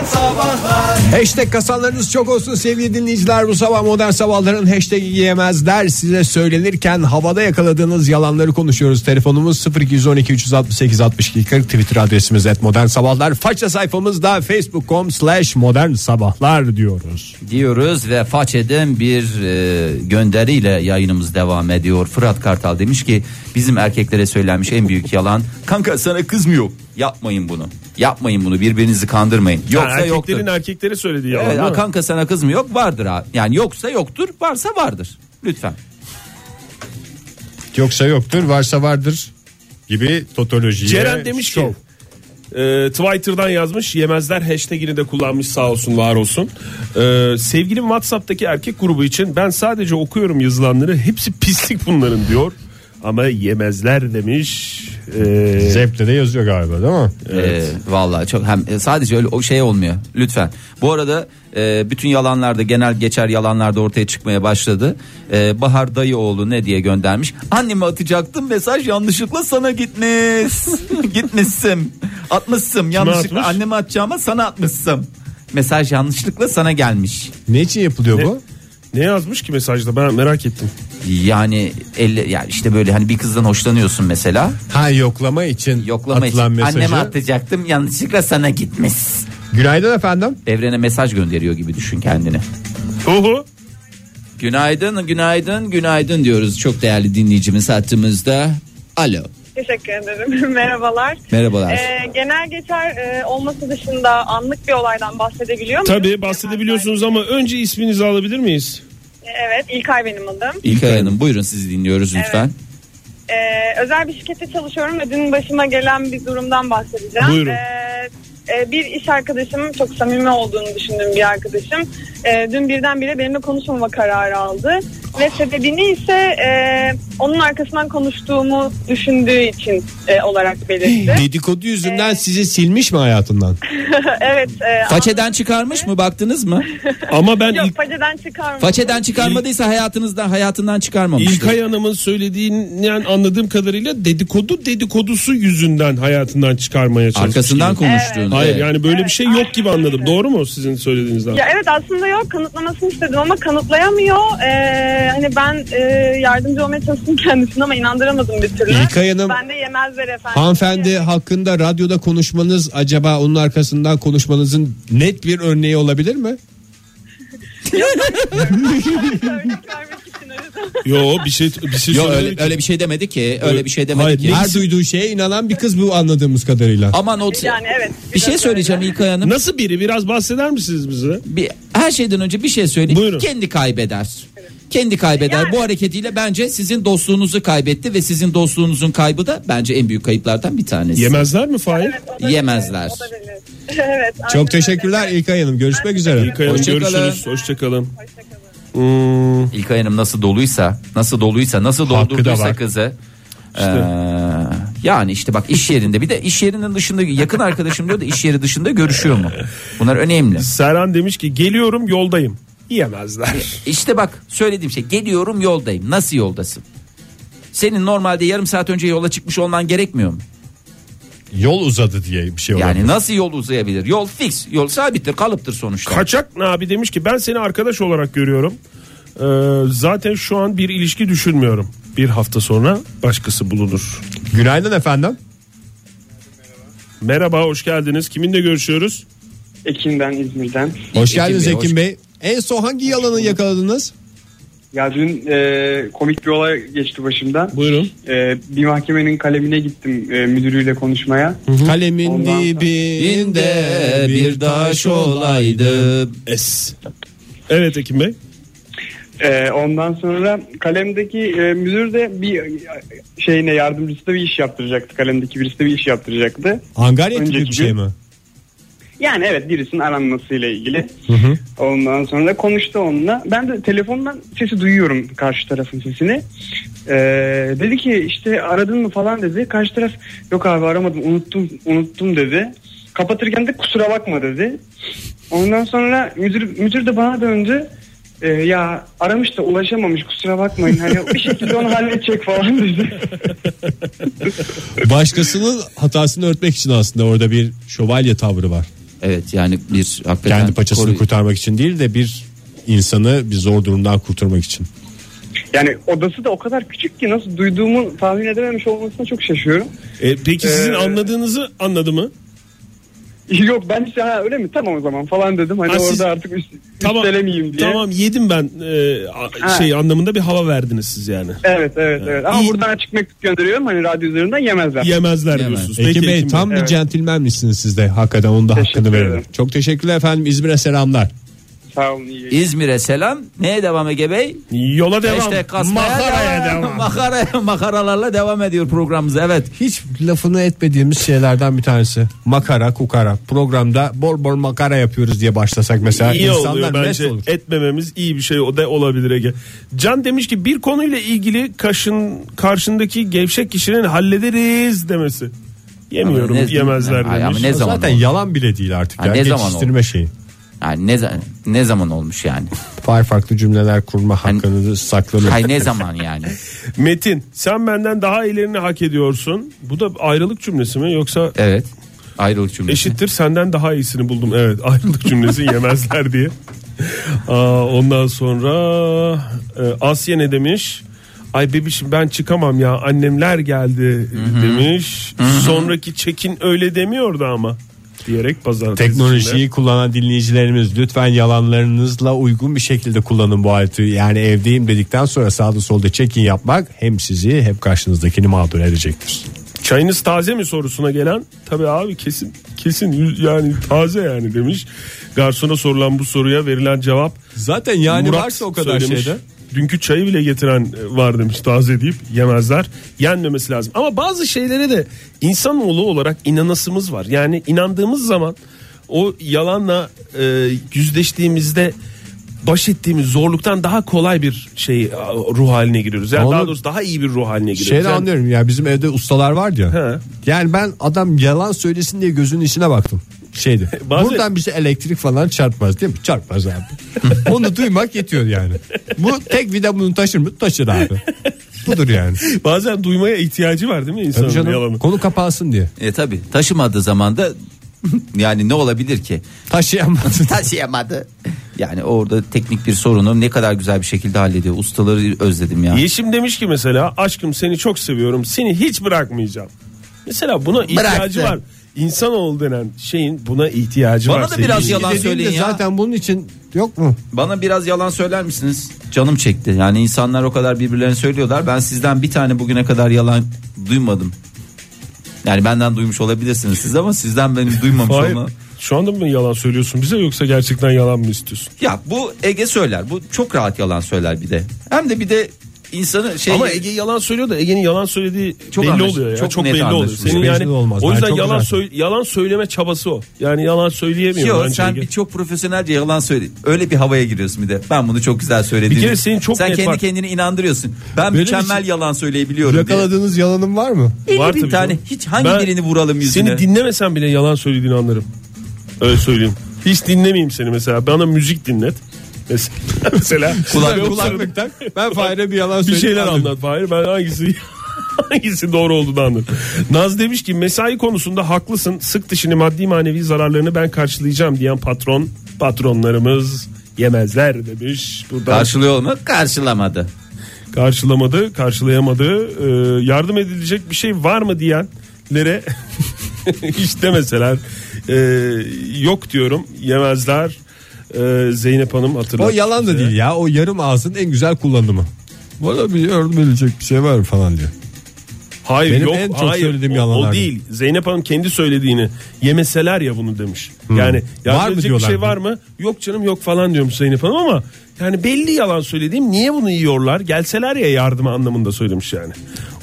Modern Sabahlar. Hashtag kasanlarınız çok olsun sevgili dinleyiciler. Bu sabah Modern Sabahların hashtag yiyemezler. Size söylenirken havada yakaladığınız yalanları konuşuyoruz. Telefonumuz 0212 368 62 40 Twitter adresimiz et Modern Sabahlar. Faça sayfamızda facebook.com slash modern sabahlar diyoruz. Diyoruz ve façeden bir e, gönderiyle yayınımız devam ediyor. Fırat Kartal demiş ki bizim erkeklere söylenmiş en büyük yalan kanka sana kız mı yok? Yapmayın bunu. Yapmayın bunu. Birbirinizi kandırmayın. Yoksa Yani yoktur. erkeklerin erkeklere söylediği yalan Evet, kanka sana kız mı yok? Vardır abi. Yani yoksa yoktur, varsa vardır. Lütfen. Yoksa yoktur varsa vardır gibi totolojiye Ceren demiş şov. ki e, Twitter'dan yazmış yemezler hashtagini de kullanmış sağ olsun var olsun. E, sevgilim Whatsapp'taki erkek grubu için ben sadece okuyorum yazılanları hepsi pislik bunların diyor. Ama yemezler demiş. E, Zep'te de yazıyor galiba değil mi? Ee, vallahi çok hem e, sadece öyle o şey olmuyor lütfen. Bu arada e, bütün yalanlarda genel geçer yalanlarda ortaya çıkmaya başladı. E, Bahar Dayıoğlu ne diye göndermiş? Anneme atacaktım mesaj yanlışlıkla sana gitmiş. [LAUGHS] Gitmişsin. Atmışsın yanlışlıkla atmış? anneme atacağıma sana atmışsın. Mesaj yanlışlıkla sana gelmiş. Ne için yapılıyor bu? Ne yazmış ki mesajda ben merak ettim. Yani elle yani işte böyle hani bir kızdan hoşlanıyorsun mesela. Ha yoklama için Yoklama için atılan mesajı. anneme atacaktım yanlışlıkla sana gitmiş. Günaydın efendim. Evrene mesaj gönderiyor gibi düşün kendini. Oho. Günaydın, günaydın, günaydın diyoruz çok değerli dinleyicimiz hattımızda. Alo. Teşekkür ederim. [LAUGHS] Merhabalar. Merhabalar. Ee, genel geçer e, olması dışında anlık bir olaydan bahsedebiliyor muyum? Tabii bahsedebiliyorsunuz ama önce isminizi alabilir miyiz? Evet İlkay benim adım. İlkay Hanım buyurun sizi dinliyoruz lütfen. Ee, özel bir şirkette çalışıyorum ve dün başıma gelen bir durumdan bahsedeceğim. Buyurun. Ee, e, bir iş arkadaşım çok samimi olduğunu düşündüğüm bir arkadaşım. Ee, dün birdenbire benimle konuşmama kararı aldı. Ve sebebini ise e, onun arkasından konuştuğumu düşündüğü için e, olarak belirtti. Dedikodu yüzünden sizi silmiş mi hayatından? [LAUGHS] evet. E, Façeden çıkarmış mı baktınız mı? [LAUGHS] Ama ben Yok ilk, faceden çıkarmadım. Façeden çıkarmadıysa hayatınızdan hayatından çıkarmamıştır. İlkay Hanım'ın söylediğinden anladığım kadarıyla dedikodu dedikodusu yüzünden hayatından çıkarmaya çalışmış. Arkasından konuştuğunu. Hayır Evet. yani böyle bir şey yok gibi anladım. Doğru mu sizin söylediğinizden? Ya evet aslında yok kanıtlamasını istedim ama kanıtlayamıyor. Ee, hani ben e, yardımcı olmaya çalıştım kendisine ama inandıramadım bir türlü. İlkay Hanım, Ben de yemezler efendim. Hanımefendi hakkında radyoda konuşmanız acaba onun arkasından konuşmanızın net bir örneği olabilir mi? [LAUGHS] Yo bir şey bir şey Yok söylemek öyle, öyle bir şey demedi ki. Öyle bir şey demedi Hayır, ki. Her duyduğu şeye inanan bir kız bu anladığımız kadarıyla. Aman o Yani evet. bir şey söyleyeceğim öyle. İlkay Hanım. Nasıl biri biraz bahseder misiniz bize? Bir, her şeyden önce bir şey söyleyeyim. Buyurun. Kendi kaybeder. Kendi kaybeder. Yani- Bu hareketiyle bence sizin dostluğunuzu kaybetti ve sizin dostluğunuzun kaybı da bence en büyük kayıplardan bir tanesi. Yemezler mi Fahir? Evet, Yemezler. [LAUGHS] evet. Çok teşekkürler öyle. İlkay Hanım. Görüşmek üzere. İlkay Hanım Hoşçakalın. görüşürüz. Hoşçakalın. Hoşçakalın. Hmm, İlkay Hanım nasıl doluysa, nasıl doluysa, nasıl doldurduysa kızı. eee, yani işte bak iş yerinde bir de iş yerinin dışında yakın arkadaşım diyor da iş yeri dışında görüşüyor mu? Bunlar önemli. Serhan demiş ki geliyorum yoldayım. Yiyemezler. İşte bak söylediğim şey geliyorum yoldayım. Nasıl yoldasın? Senin normalde yarım saat önce yola çıkmış olman gerekmiyor mu? Yol uzadı diye bir şey olabilir. Yani nasıl yol uzayabilir? Yol fix, yol sabittir, kalıptır sonuçta. Kaçak abi demiş ki ben seni arkadaş olarak görüyorum. Ee, zaten şu an bir ilişki düşünmüyorum. Bir hafta sonra başkası bulunur. Günaydın efendim. Merhaba hoş geldiniz. Kiminle görüşüyoruz? Ekin ben İzmir'den. Hoş Ekim geldiniz Bey, Ekim hoş- Bey. En son hangi yalanı yakaladınız? Ya dün e, komik bir olay geçti başımdan. Buyurun. E, bir mahkemenin kalemine gittim e, müdürüyle konuşmaya. Kalemin Ondan- dibinde bir taş olaydı. Es. Evet Ekim Bey. E, ondan sonra kalemdeki e, müdür de bir e, şeyine yardımcısı da bir iş yaptıracaktı. Kalemdeki birisi de bir iş yaptıracaktı. Angarya tipi bir şey mi? Yani evet birisinin aranmasıyla ilgili. Ondan sonra konuştu onunla. Ben de telefondan sesi duyuyorum karşı tarafın sesini. Ee, dedi ki işte aradın mı falan dedi. Karşı taraf yok abi aramadım unuttum unuttum dedi. Kapatırken de kusura bakma dedi. Ondan sonra müdür, müdür de bana döndü. Ee, ya aramış da ulaşamamış kusura bakmayın. Hani bir şekilde onu halledecek falan dedi. Başkasının hatasını örtmek için aslında orada bir şövalye tavrı var. Evet yani bir hakikaten Kendi paçasını koru- kurtarmak için değil de bir insanı bir zor durumdan kurtarmak için. Yani odası da o kadar küçük ki nasıl duyduğumu tahmin edememiş olmasına çok şaşıyorum. E, peki sizin Ee, anladığınızı anladı mı? [LAUGHS] Yok ben işte ha öyle mi tamam o zaman falan dedim. Hani Ha, orada siz- artık üst, Tamam. üstelemeyeyim diye. Tamam yedim ben e, a- Ha. şey anlamında bir hava verdiniz siz yani. Evet evet evet. Ama İyi. buradan açık mektup gönderiyorum. Hani radyo üzerinden yemezler. Yemezler Yemez. diyorsunuz. Ekim Peki Bey Ekim tam bir Evet. centilmenmişsiniz siz de. Hakikaten onun da Teşekkür hakkını verelim. ederim. Çok teşekkürler efendim. İzmir'e selamlar. Sağ olun iyi. İzmir'e selam. Neye devam Ege Bey? Yola devam. İşte kasmaya Makaraya devam. [LAUGHS] devam. Makara, makaralarla devam ediyor programımız. Evet. Hiç lafını etmediğimiz şeylerden bir tanesi. Makara kukara. Programda bol bol makara yapıyoruz diye başlasak mesela. İyi insanlar oluyor bence. olur. Etmememiz iyi bir şey o da olabilir Ege. Can demiş ki bir konuyla ilgili kaşın karşındaki gevşek kişinin hallederiz demesi. Yemiyorum Ama ne- yemezler Ay, demiş. ama ne zaman Zaten oldu? yalan bile değil artık. Ha, ya. ne zaman Geçiştirme şeyi. Yani ne, ne zaman olmuş yani? Farklı farklı cümleler kurma hakkını da saklanıyor. Hay ne zaman yani? [LAUGHS] Metin sen benden daha ilerini hak ediyorsun. Bu da ayrılık cümlesi mi yoksa Evet. Ayrılık cümlesi. eşittir senden daha iyisini buldum. Evet [LAUGHS] ayrılık cümlesi yemezler diye. Aa, ondan sonra e, Asya ne demiş? Ay bebişim ben çıkamam ya annemler geldi demiş. Sonraki çekin öyle demiyordu ama diyerek pazartesi Teknolojiyi içinde. kullanan dinleyicilerimiz lütfen yalanlarınızla uygun bir şekilde kullanın bu aleti. Yani evdeyim dedikten sonra sağda solda check-in yapmak hem sizi hem karşınızdakini mağdur edecektir. Çayınız taze mi sorusuna gelen tabii abi kesin kesin yani taze yani demiş. Garsona sorulan bu soruya verilen cevap Zaten yani Murat varsa o kadar söylemiş. şeyde. Dünkü çayı bile getiren e, var demiş taze deyip yemezler. Yenmemesi lazım. Ama bazı şeylere de insanoğlu olarak inanasımız var. Yani inandığımız zaman o yalanla e, yüzleştiğimizde baş ettiğimiz zorluktan daha kolay bir şey ruh haline giriyoruz. Yani Onu- daha doğrusu daha iyi bir ruh haline giriyoruz. Şeyde Yani- anlıyorum ya bizim evde ustalar var ya. He. Yani ben adam yalan söylesin diye gözünün içine baktım. Şeydi. [LAUGHS] Bazı- Buradan bize elektrik falan çarpmaz değil mi? Çarpmaz abi. [LAUGHS] Onu duymak yetiyor yani. Bu tek vida bunu taşır mı? Taşır abi. Budur yani. Bazen duymaya ihtiyacı var değil mi insanın canım. yalanı? Konu kapansın diye. E tabi taşımadığı zaman da yani ne olabilir ki? Taşıyamaz. [LAUGHS] Taşıyamadı. Yani orada teknik bir sorunu ne kadar güzel bir şekilde hallediyor. Ustaları özledim ya. Yeşim demiş ki mesela aşkım seni çok seviyorum seni hiç bırakmayacağım. Mesela buna ihtiyacı Bıraktı. var. İnsanoğlu denen şeyin buna ihtiyacı Bana var. da sevgili biraz dinleyiciler. yalan de söyleyin ya. Zaten bunun için yok mu? Bana biraz yalan söyler misiniz? Canım çekti. Yani insanlar o kadar birbirlerine söylüyorlar. Ben sizden bir tane bugüne kadar yalan duymadım. Yani benden duymuş olabilirsiniz siz ama sizden benim [LAUGHS] duymamış Hayır. olma. Şu anda mı yalan söylüyorsun bize yoksa gerçekten yalan mı istiyorsun? Ya bu Ege söyler. Bu çok rahat yalan söyler bir de. Hem de bir de insanı şey Ama Ege yalan söylüyor da Ege'nin yalan söylediği Çok belli anlaş- oluyor ya. çok Çok, net belli oluyor. Senin Belli yani olmaz. o yüzden çok yalan söyle, yalan söyleme çabası o. Yani yalan söyleyemiyor Yok bence sen Ege. bir çok profesyonelce yalan söyle. Öyle bir havaya giriyorsun bir de. Ben bunu çok güzel söyledim. Bir kere senin çok Sen net kendi var. kendini inandırıyorsun. Ben Benim mükemmel için yalan söyleyebiliyorum diye. Yakaladığınız yalanım var mı? Var tabii tane canım. hiç hangi Ben birini vuralım yüzüne? Seni dinlemesem bile yalan söylediğini anlarım. Öyle söyleyeyim. Hiç dinlemeyeyim seni mesela. Bana müzik dinlet. [LAUGHS] Mesela, Kulak- Yok, Kulaklık tak. [LAUGHS] Ben Fahir'e bir yalan bir söyleyeyim. şeyler anladım. anlat Fahir. Ben hangisi [LAUGHS] hangisi doğru olduğunu anladım. Naz demiş ki mesai konusunda haklısın. Sık dişini maddi manevi zararlarını ben karşılayacağım diyen patron patronlarımız yemezler demiş. Buradan Karşılıyor mu? Karşılamadı. karşılamadı, karşılayamadı. Ee, yardım edilecek bir şey var mı diyenlere hiç demeseler. Ee, yok diyorum yemezler. Ee, Zeynep Hanım hatırlattı. O yalan da değil ya. O yarım ağzın en güzel kullanımı. Bana bir yardım edecek bir şey var falan diyor. Hayır Benim yok en çok hayır söylediğim o, yalanlardan. o değil. Zeynep Hanım kendi söylediğini yemeseler ya bunu demiş. Yani Var mı edecek bir diyorlar şey mı? var mı? Yok canım yok falan diyormuş Zeynep Hanım ama yani belli yalan söylediğim niye bunu yiyorlar? Gelseler ya yardıma anlamında söylemiş yani.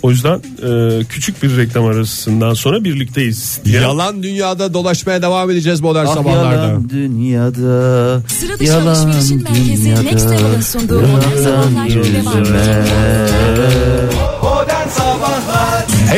O yüzden e, küçük bir reklam arasından sonra birlikteyiz. diye. Yalan dünyada dolaşmaya devam edeceğiz modern Ah sabahlarda. yalan dünyada. Sıra dışı alışverişin merkezi Next Level'ın sunduğu modern sabahlar devam ediyor.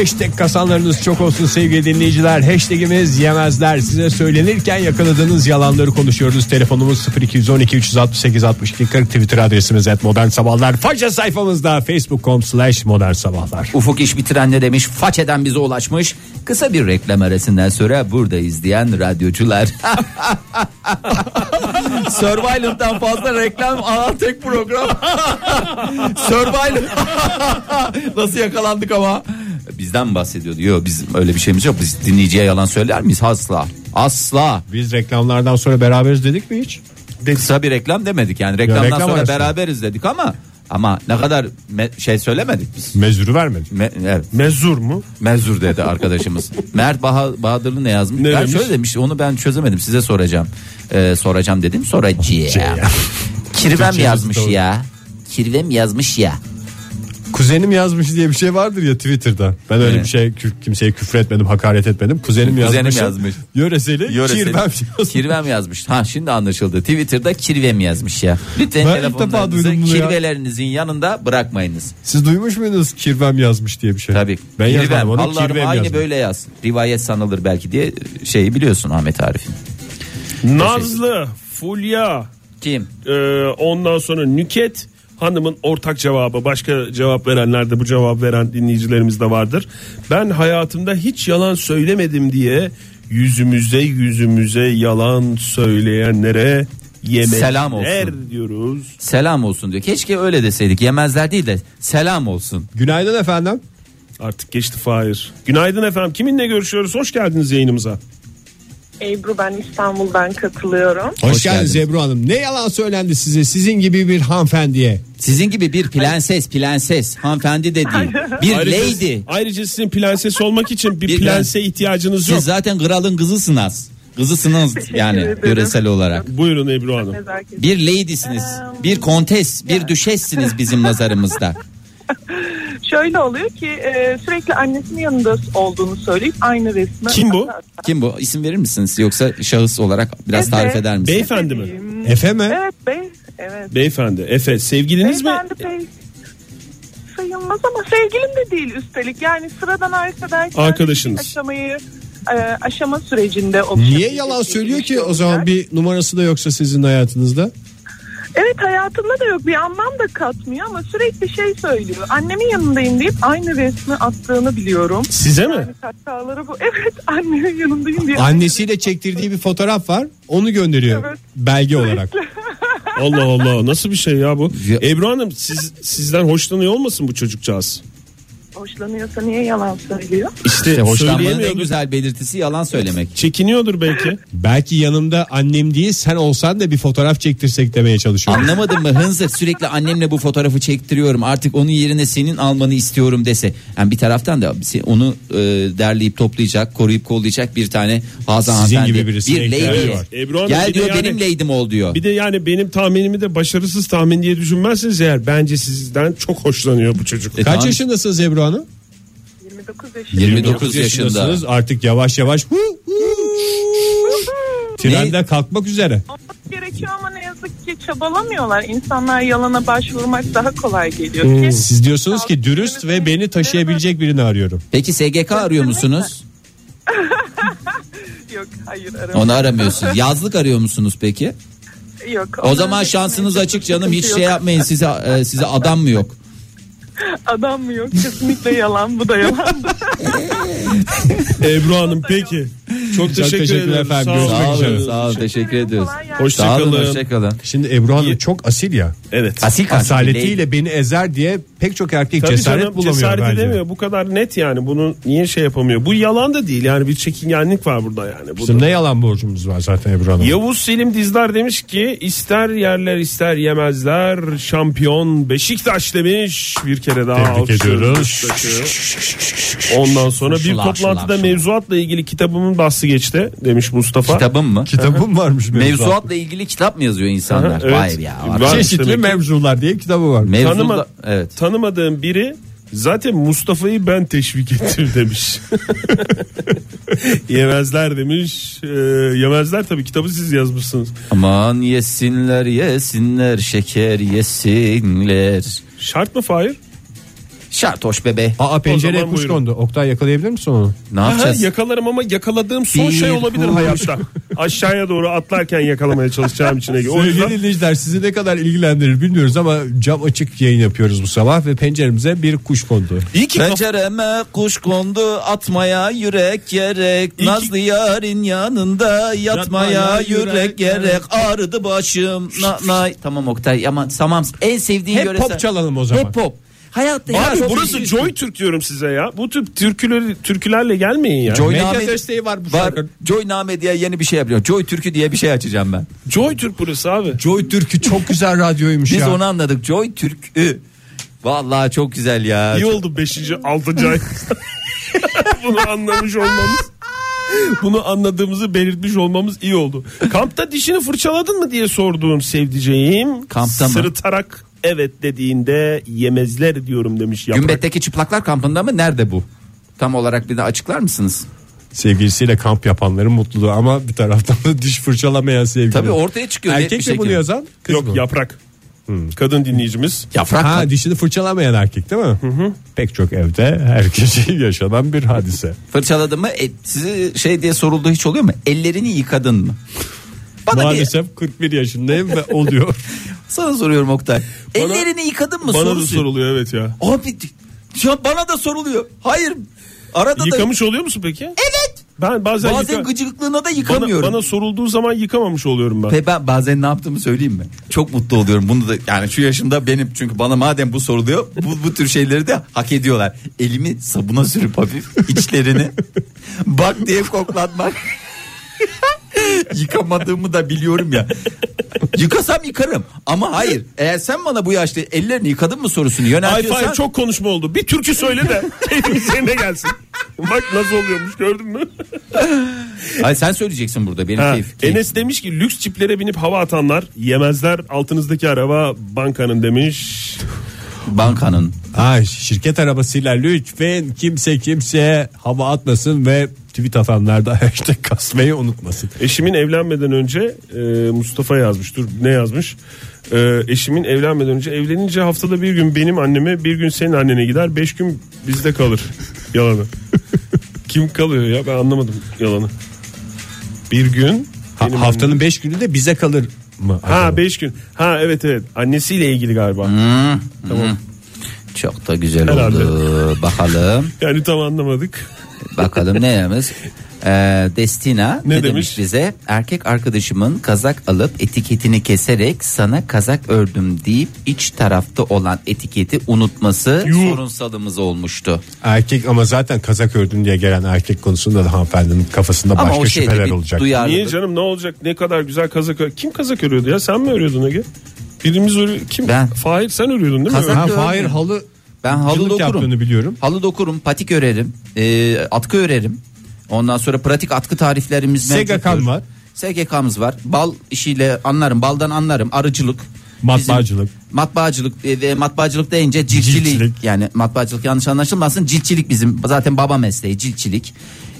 Hashtag kasanlarınız çok olsun sevgili dinleyiciler. Hashtagimiz yemezler. Size söylenirken yakaladığınız yalanları konuşuyoruz. Telefonumuz 0212 368 62 40 Twitter adresimiz et modern sabahlar. Faça sayfamızda facebook.com slash modern sabahlar. Ufuk iş bitiren ne demiş? Façeden bize ulaşmış. Kısa bir reklam arasından sonra burada izleyen radyocular. [LAUGHS] Survivor'dan fazla reklam alan tek program. [LAUGHS] Survivor. [LAUGHS] Nasıl yakalandık ama? Bizden mi bahsediyordu? Yok biz öyle bir şeyimiz yok. Biz dinleyiciye yalan söyler miyiz? Asla. Asla. Biz reklamlardan sonra beraberiz dedik mi hiç? Kısa bir reklam demedik yani reklamdan reklam sonra arası. beraberiz dedik ama ama ne kadar me- şey söylemedik biz. Mezuru vermedik. Me- evet. Mezur mu? Mezur dedi arkadaşımız. [LAUGHS] Mert Baha- Bahadırlı ne yazmış? Ne ben demiş? şöyle demiş onu ben çözemedim size soracağım. Ee, soracağım dedim soracağım. Kirvem yazmış doğru. ya. Kirvem yazmış ya. Kuzenim yazmış diye bir şey vardır ya Twitter'da. Ben öyle Evet. bir şey kü- kimseye küfür etmedim, hakaret etmedim. Kuzenim, Kuzenim yazmış. yazmış. Yöreseli, Yöreseli. kirvem [LAUGHS] yazmış. Kirvem yazmış. Ha şimdi anlaşıldı. Twitter'da kirvem yazmış ya. Lütfen Ben ilk defa telefonlarınızı duydum bunu ya. kirvelerinizin yanında bırakmayınız. Siz duymuş muydunuz kirvem yazmış diye bir şey? Tabii. Ben kirvem. yazmadım onu Allah'ım kirvem aynı yazmış. böyle yaz. Rivayet sanılır belki diye şeyi biliyorsun Ahmet Arif'in. Nazlı, Fulya, Kim? e, ondan sonra Nüket hanımın ortak cevabı. Başka cevap verenler de bu cevap veren dinleyicilerimiz de vardır. Ben hayatımda hiç yalan söylemedim diye yüzümüze yüzümüze yalan söyleyenlere yemekler Selam olsun. diyoruz. Selam olsun diyor. Keşke öyle deseydik. Yemezler değil de selam olsun. Günaydın efendim. Artık geçti Fahir. Günaydın efendim. Kiminle görüşüyoruz? Hoş geldiniz yayınımıza. Ebru ben İstanbul'dan katılıyorum. Hoş, Hoş geldiniz. Ebru Hanım. Ne yalan söylendi size sizin gibi bir hanımefendiye. Sizin gibi bir prenses, prenses, hanımefendi de değil. [LAUGHS] Bir Ayrıca, lady. ayrıca sizin prenses olmak için bir, Bir prense ihtiyacınız yok. Siz zaten kralın kızısınız. Kızısınız yani yöresel olarak. Buyurun Ebru Hanım. Bir lady'siniz. Bir kontes, bir düşessiniz bizim nazarımızda. [LAUGHS] Şöyle oluyor ki e, sürekli annesinin yanında olduğunu söyleyip aynı resmi. Kim bu? Kim bu? İsim verir misiniz? Yoksa şahıs olarak biraz Efe. tarif eder misiniz? Beyefendi mi? Efe mi? Evet bey. Evet. Beyefendi. Efe sevgiliniz mi? Beyefendi bey. Sayılmaz ama sevgilim de değil üstelik. Yani sıradan arkadaş. Arkadaşınız. Aşamayı e, aşama sürecinde Niye yalan şey söylüyor ki o zaman bir numarası da yoksa sizin hayatınızda? Evet hayatında da yok bir anlam da katmıyor ama sürekli şey söylüyor. Annemin yanındayım deyip aynı resmi attığını biliyorum. Size mi? Yani hataları bu. [LAUGHS] Evet annemin yanındayım diye. Annesiyle çektirdiği bir fotoğraf var. Onu gönderiyor Evet. belge olarak. Allah Allah nasıl bir şey ya bu? Ya- Ebru Hanım siz sizden hoşlanıyor olmasın bu çocukcağız? Hoşlanıyorsa niye yalan söylüyor? İşte, İşte hoşlanmanın en güzel belirtisi yalan söylemek. Çekiniyordur belki. Belki yanımda annem değil sen olsan da bir fotoğraf çektirsek demeye çalışıyor. Anlamadın mı Hınzır sürekli annemle bu fotoğrafı çektiriyorum artık onun yerine senin almanı istiyorum dese. Yani bir taraftan da onu e, derleyip toplayacak koruyup kollayacak bir tane Hazan Sizin hanımefendi. gibi birisine bir ihtiyacı lady. var. Ebru Hanım Gel bir de diyor yani- benim lady'm ol diyor. Bir de yani benim tahminimi de başarısız tahmin diye düşünmezseniz eğer bence sizden çok hoşlanıyor bu çocuk. E, Kaç tamam. yaşındasınız Ebru Hanım? 29 yaşında. 29 yaşında. yaşındasınız. Artık yavaş yavaş hu, hu, trenden kalkmak üzere. Olmak gerekiyor ama ne yazık ki çabalamıyorlar. İnsanlar yalana başvurmak daha kolay geliyor Hmm. ki. Siz diyorsunuz ki dürüst ve beni taşıyabilecek birini arıyorum. Peki SGK arıyor musunuz? [LAUGHS] Yok hayır aramam. Onu aramıyorsun. Yazlık arıyor musunuz peki? Yok. O zaman şansınız açık canım. Hiç şey yapmayın. Size e, size adam mı yok? Adam mı yok? Kesinlikle yalan. Bu da yalan. Ebru Hanım peki. Çok teşekkür teşekkürler ederim. efendim. Sağ olun. Sağ olun, sağ olun. Teşekkür ediyoruz. Hoşçakalın. hoşçakalın. Şimdi Ebru Hanım çok asil ya. Evet. Asil. Asaletiyle beni ezer diye pek çok erkek Tabii cesaret canım bulamıyor cesaret bence. edemiyor. Bu kadar net yani. Bunu niye şey yapamıyor? Bu yalan da değil. Yani bir çekingenlik var burada yani. Bu Bizim da- ne yalan borcumuz var zaten Ebru Hanım. Yavuz Selim Dizdar demiş ki ister yerler ister yemezler şampiyon Beşiktaş demiş bir kere daha Tebrik ediyoruz. Ondan sonra bir Şular, toplantıda şular, şular. mevzuatla ilgili kitabımın bahsi geçti demiş Mustafa. Kitabım mı? Kitabım varmış Mevzuatla ilgili kitap mı yazıyor insanlar? Aha, evet. Vay ya. Var. Çeşitli Demek mevzular diye kitabı var. Mevzuda Tanıma- evet. Tanımadığım biri zaten Mustafa'yı ben teşvik ettim [LAUGHS] demiş. [LAUGHS] yemezler demiş. Ee, yemezler tabii kitabı siz yazmışsınız. Aman yesinler yesinler şeker yesinler. Şart mı Fahir? Şartoş bebe. Aa pencereye kuş buyurun. kondu. Oktay yakalayabilir misin onu? Ne Aha, yapacağız? yakalarım ama yakaladığım son Bir şey olabilir kuş. hayatta. [LAUGHS] Aşağıya doğru atlarken yakalamaya çalışacağım için. Ege. O yüzden dinleyiciler sizi ne kadar ilgilendirir bilmiyoruz ama cam açık yayın yapıyoruz bu sabah ve penceremize bir kuş kondu. iyi ki Pencereme kuş kondu atmaya yürek gerek ki- Nazlı yarın yanında yatmaya Yatmaya yürek, yürek gerek Ağrıdı başım na, nay. Tamam Oktay ama tamam en sevdiğin Hep yöresel- pop çalalım o zaman. Hep pop. Hayatta ya Abi çok burası. Joy Türk diyorum size ya. Bu tip türküleri, türkülerle gelmeyin ya. Joy Medya Name- desteği var bu Var. Joy Name diye yeni bir şey yapıyor. Joy Türkü diye bir şey açacağım ben. Joy Türk burası abi. Joy Türk'ü çok güzel radyoymuş Biz ya. onu anladık. Joy Türkü. Vallahi çok güzel ya. İyi oldu 5. 6. ay. [LAUGHS] Bunu anlamış olmamız. Bunu anladığımızı belirtmiş olmamız iyi oldu. Kampta dişini fırçaladın mı diye sorduğum sevdiceğim. Kampta mı? Sırıtarak evet dediğinde yemezler diyorum demiş yaprak. Gümbet'teki çıplaklar kampında mı? Nerede bu? Tam olarak bir de açıklar mısınız? Sevgilisiyle kamp yapanların mutluluğu ama bir taraftan da diş fırçalamayan sevgili. Tabii ortaya çıkıyor. net bir Erkek mi şekilde. bunu yazan? Kız Yok mı? yaprak. Kadın dinleyicimiz. Yaprak. Ha dişini fırçalamayan erkek değil mi? Pek çok evde herkese [LAUGHS] yaşanan bir hadise. Fırçaladın mı? E, size şey diye soruldu hiç oluyor mu? Ellerini yıkadın mı? Bana bir, Maalesef 41 yaşındayım ve oluyor. [LAUGHS] sana soruyorum Oktay. Ellerini yıkadın mı? Bana da Sorusu. soruluyor evet ya. Abi ya bana da soruluyor. Hayır. Arada da Yıkamış oluyor musun peki? Evet. Ben bazen, Bazen yıka- gıcıklığına da bana, yıkamıyorum. bana sorulduğu zaman yıkamamış oluyorum ben. Ve ben bazen ne yaptığımı söyleyeyim mi? Çok mutlu oluyorum. Bunu da yani şu yaşımda benim çünkü bana madem bu soruluyor bu, bu tür şeyleri de hak ediyorlar. Elimi sabuna sürüp hafif içlerini [LAUGHS] bak diye koklatmak. [LAUGHS] [LAUGHS] Yıkamadığımı da biliyorum ya. Yıkasam yıkarım ama hayır. Eğer sen bana bu yaşta ellerini yıkadın mı sorusunu Ay yöneltiyorsan Fahir çok konuşma oldu. Bir türkü söyle de [LAUGHS] keyfimiz yerine gelsin. Bak nasıl oluyormuş gördün mü? Hayır, sen söyleyeceksin burada benim Ha, keyif. keyif. Enes demiş ki lüks çiplere binip hava atanlar yemezler altınızdaki araba bankanın demiş. Bankanın Ha, şirket arabasıyla lütfen kimse kimseye hava atmasın ve tweet atanlar da [LAUGHS] hashtag kasmayı unutmasın. Eşimin evlenmeden önce e, Mustafa yazmış. Dur ne yazmış? E, eşimin evlenmeden önce evlenince haftada bir gün benim anneme bir gün senin annene gider beş gün bizde kalır. [LAUGHS] Yalanı. Kim kalıyor ya ben anlamadım yalanı. Bir gün Ha, benim haftanın 5 günü de bize kalır mı? Ha acaba? 5 gün. Ha evet evet. Annesiyle ilgili galiba. Tamam. çok da güzel Herhalde. oldu. Bakalım. [LAUGHS] Yani tam anlamadık. Bakalım ne demiş? Ee, Destina ne, Ne demiş? demiş? bize? Erkek arkadaşımın kazak alıp etiketini keserek sana kazak ördüm deyip iç tarafta olan etiketi unutması Yuh. sorunsalımız olmuştu. Erkek ama zaten kazak ördüm diye gelen erkek konusunda da hanımefendinin kafasında Ama başka şüpheler olacak. duyarlılık. Niye canım ne olacak? Ne kadar güzel kazak ör- Kim kazak örüyordu ya? Sen mi örüyordun Ege? Birimiz örüyor. Kim? Ben. Fahir sen örüyordun değil mi? Kazak- Ha. Fahir halı Ben halı Cılık dokurum. biliyorum. Halı dokurum, patik örerim, e, atkı örerim. Ondan sonra pratik atkı tariflerimiz SGK'm var. SGK'mız var. Bal işiyle anlarım, baldan anlarım. Arıcılık. Matbaacılık. Bizim matbaacılık e, ve matbaacılık deyince ciltçilik. Ciltçilik. Yani matbaacılık yanlış anlaşılmasın. Ciltçilik bizim zaten baba mesleği ciltçilik.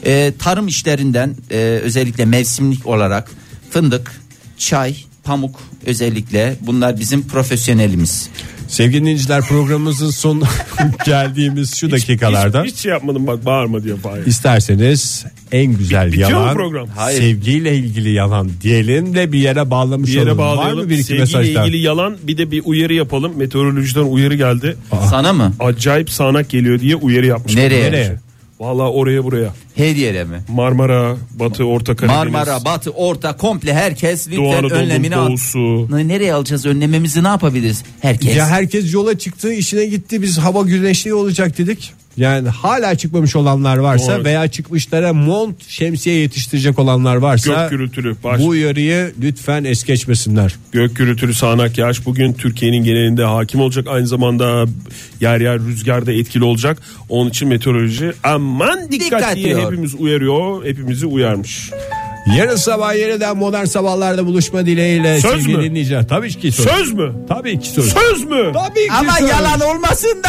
E, tarım işlerinden e, özellikle mevsimlik olarak fındık, çay, pamuk özellikle bunlar bizim profesyonelimiz. Sevgili dinleyiciler programımızın son [LAUGHS] geldiğimiz şu dakikalarda Hiç, hiç şey yapmadım bak bağırma diye Fahir. isterseniz en güzel mu yalan program? Hayır. sevgiyle ilgili yalan diyelim de bir yere bağlamış Bir yere olalım. Var bağlayalım. mı bir iki Sevgiyle ilgili yalan bir de bir uyarı yapalım. Meteorolojiden uyarı geldi. Sana mı? Acayip sağanak geliyor diye uyarı yapmış. Nereye? Nereye? Valla oraya buraya. Her yere mi? Marmara, Batı, Orta Karadeniz. Marmara, Batı, Orta komple herkes Doğu lütfen Anadolu, önlemini al. Doğusu. Ne- Nereye alacağız önlememizi ne yapabiliriz? Herkes. Ya herkes yola çıktı işine gitti biz hava güneşli olacak dedik. Yani hala çıkmamış olanlar varsa Doğru. veya çıkmışlara mont şemsiye yetiştirecek olanlar varsa Gök gürültülü. Baş, bu uyarıyı lütfen es geçmesinler. Gök gürültülü sağanak yağış bugün Türkiye'nin genelinde hakim olacak. Aynı zamanda yer yer rüzgarda etkili olacak. Onun için meteoroloji aman dikkat, Dikkat diye diyor. hepimiz uyarıyor. Hepimizi uyarmış. Yarın sabah yeniden modern sabahlarda buluşma dileğiyle Söz sevgili mü? dinleyiciler. Tabii ki söz. Söz mü? Tabii ki söz. Söz mü? Tabii ki Ama söz. yalan olmasın da.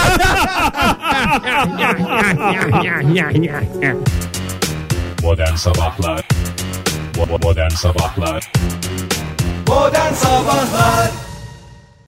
Modern Sabahlar Modern Sabahlar Modern Sabahlar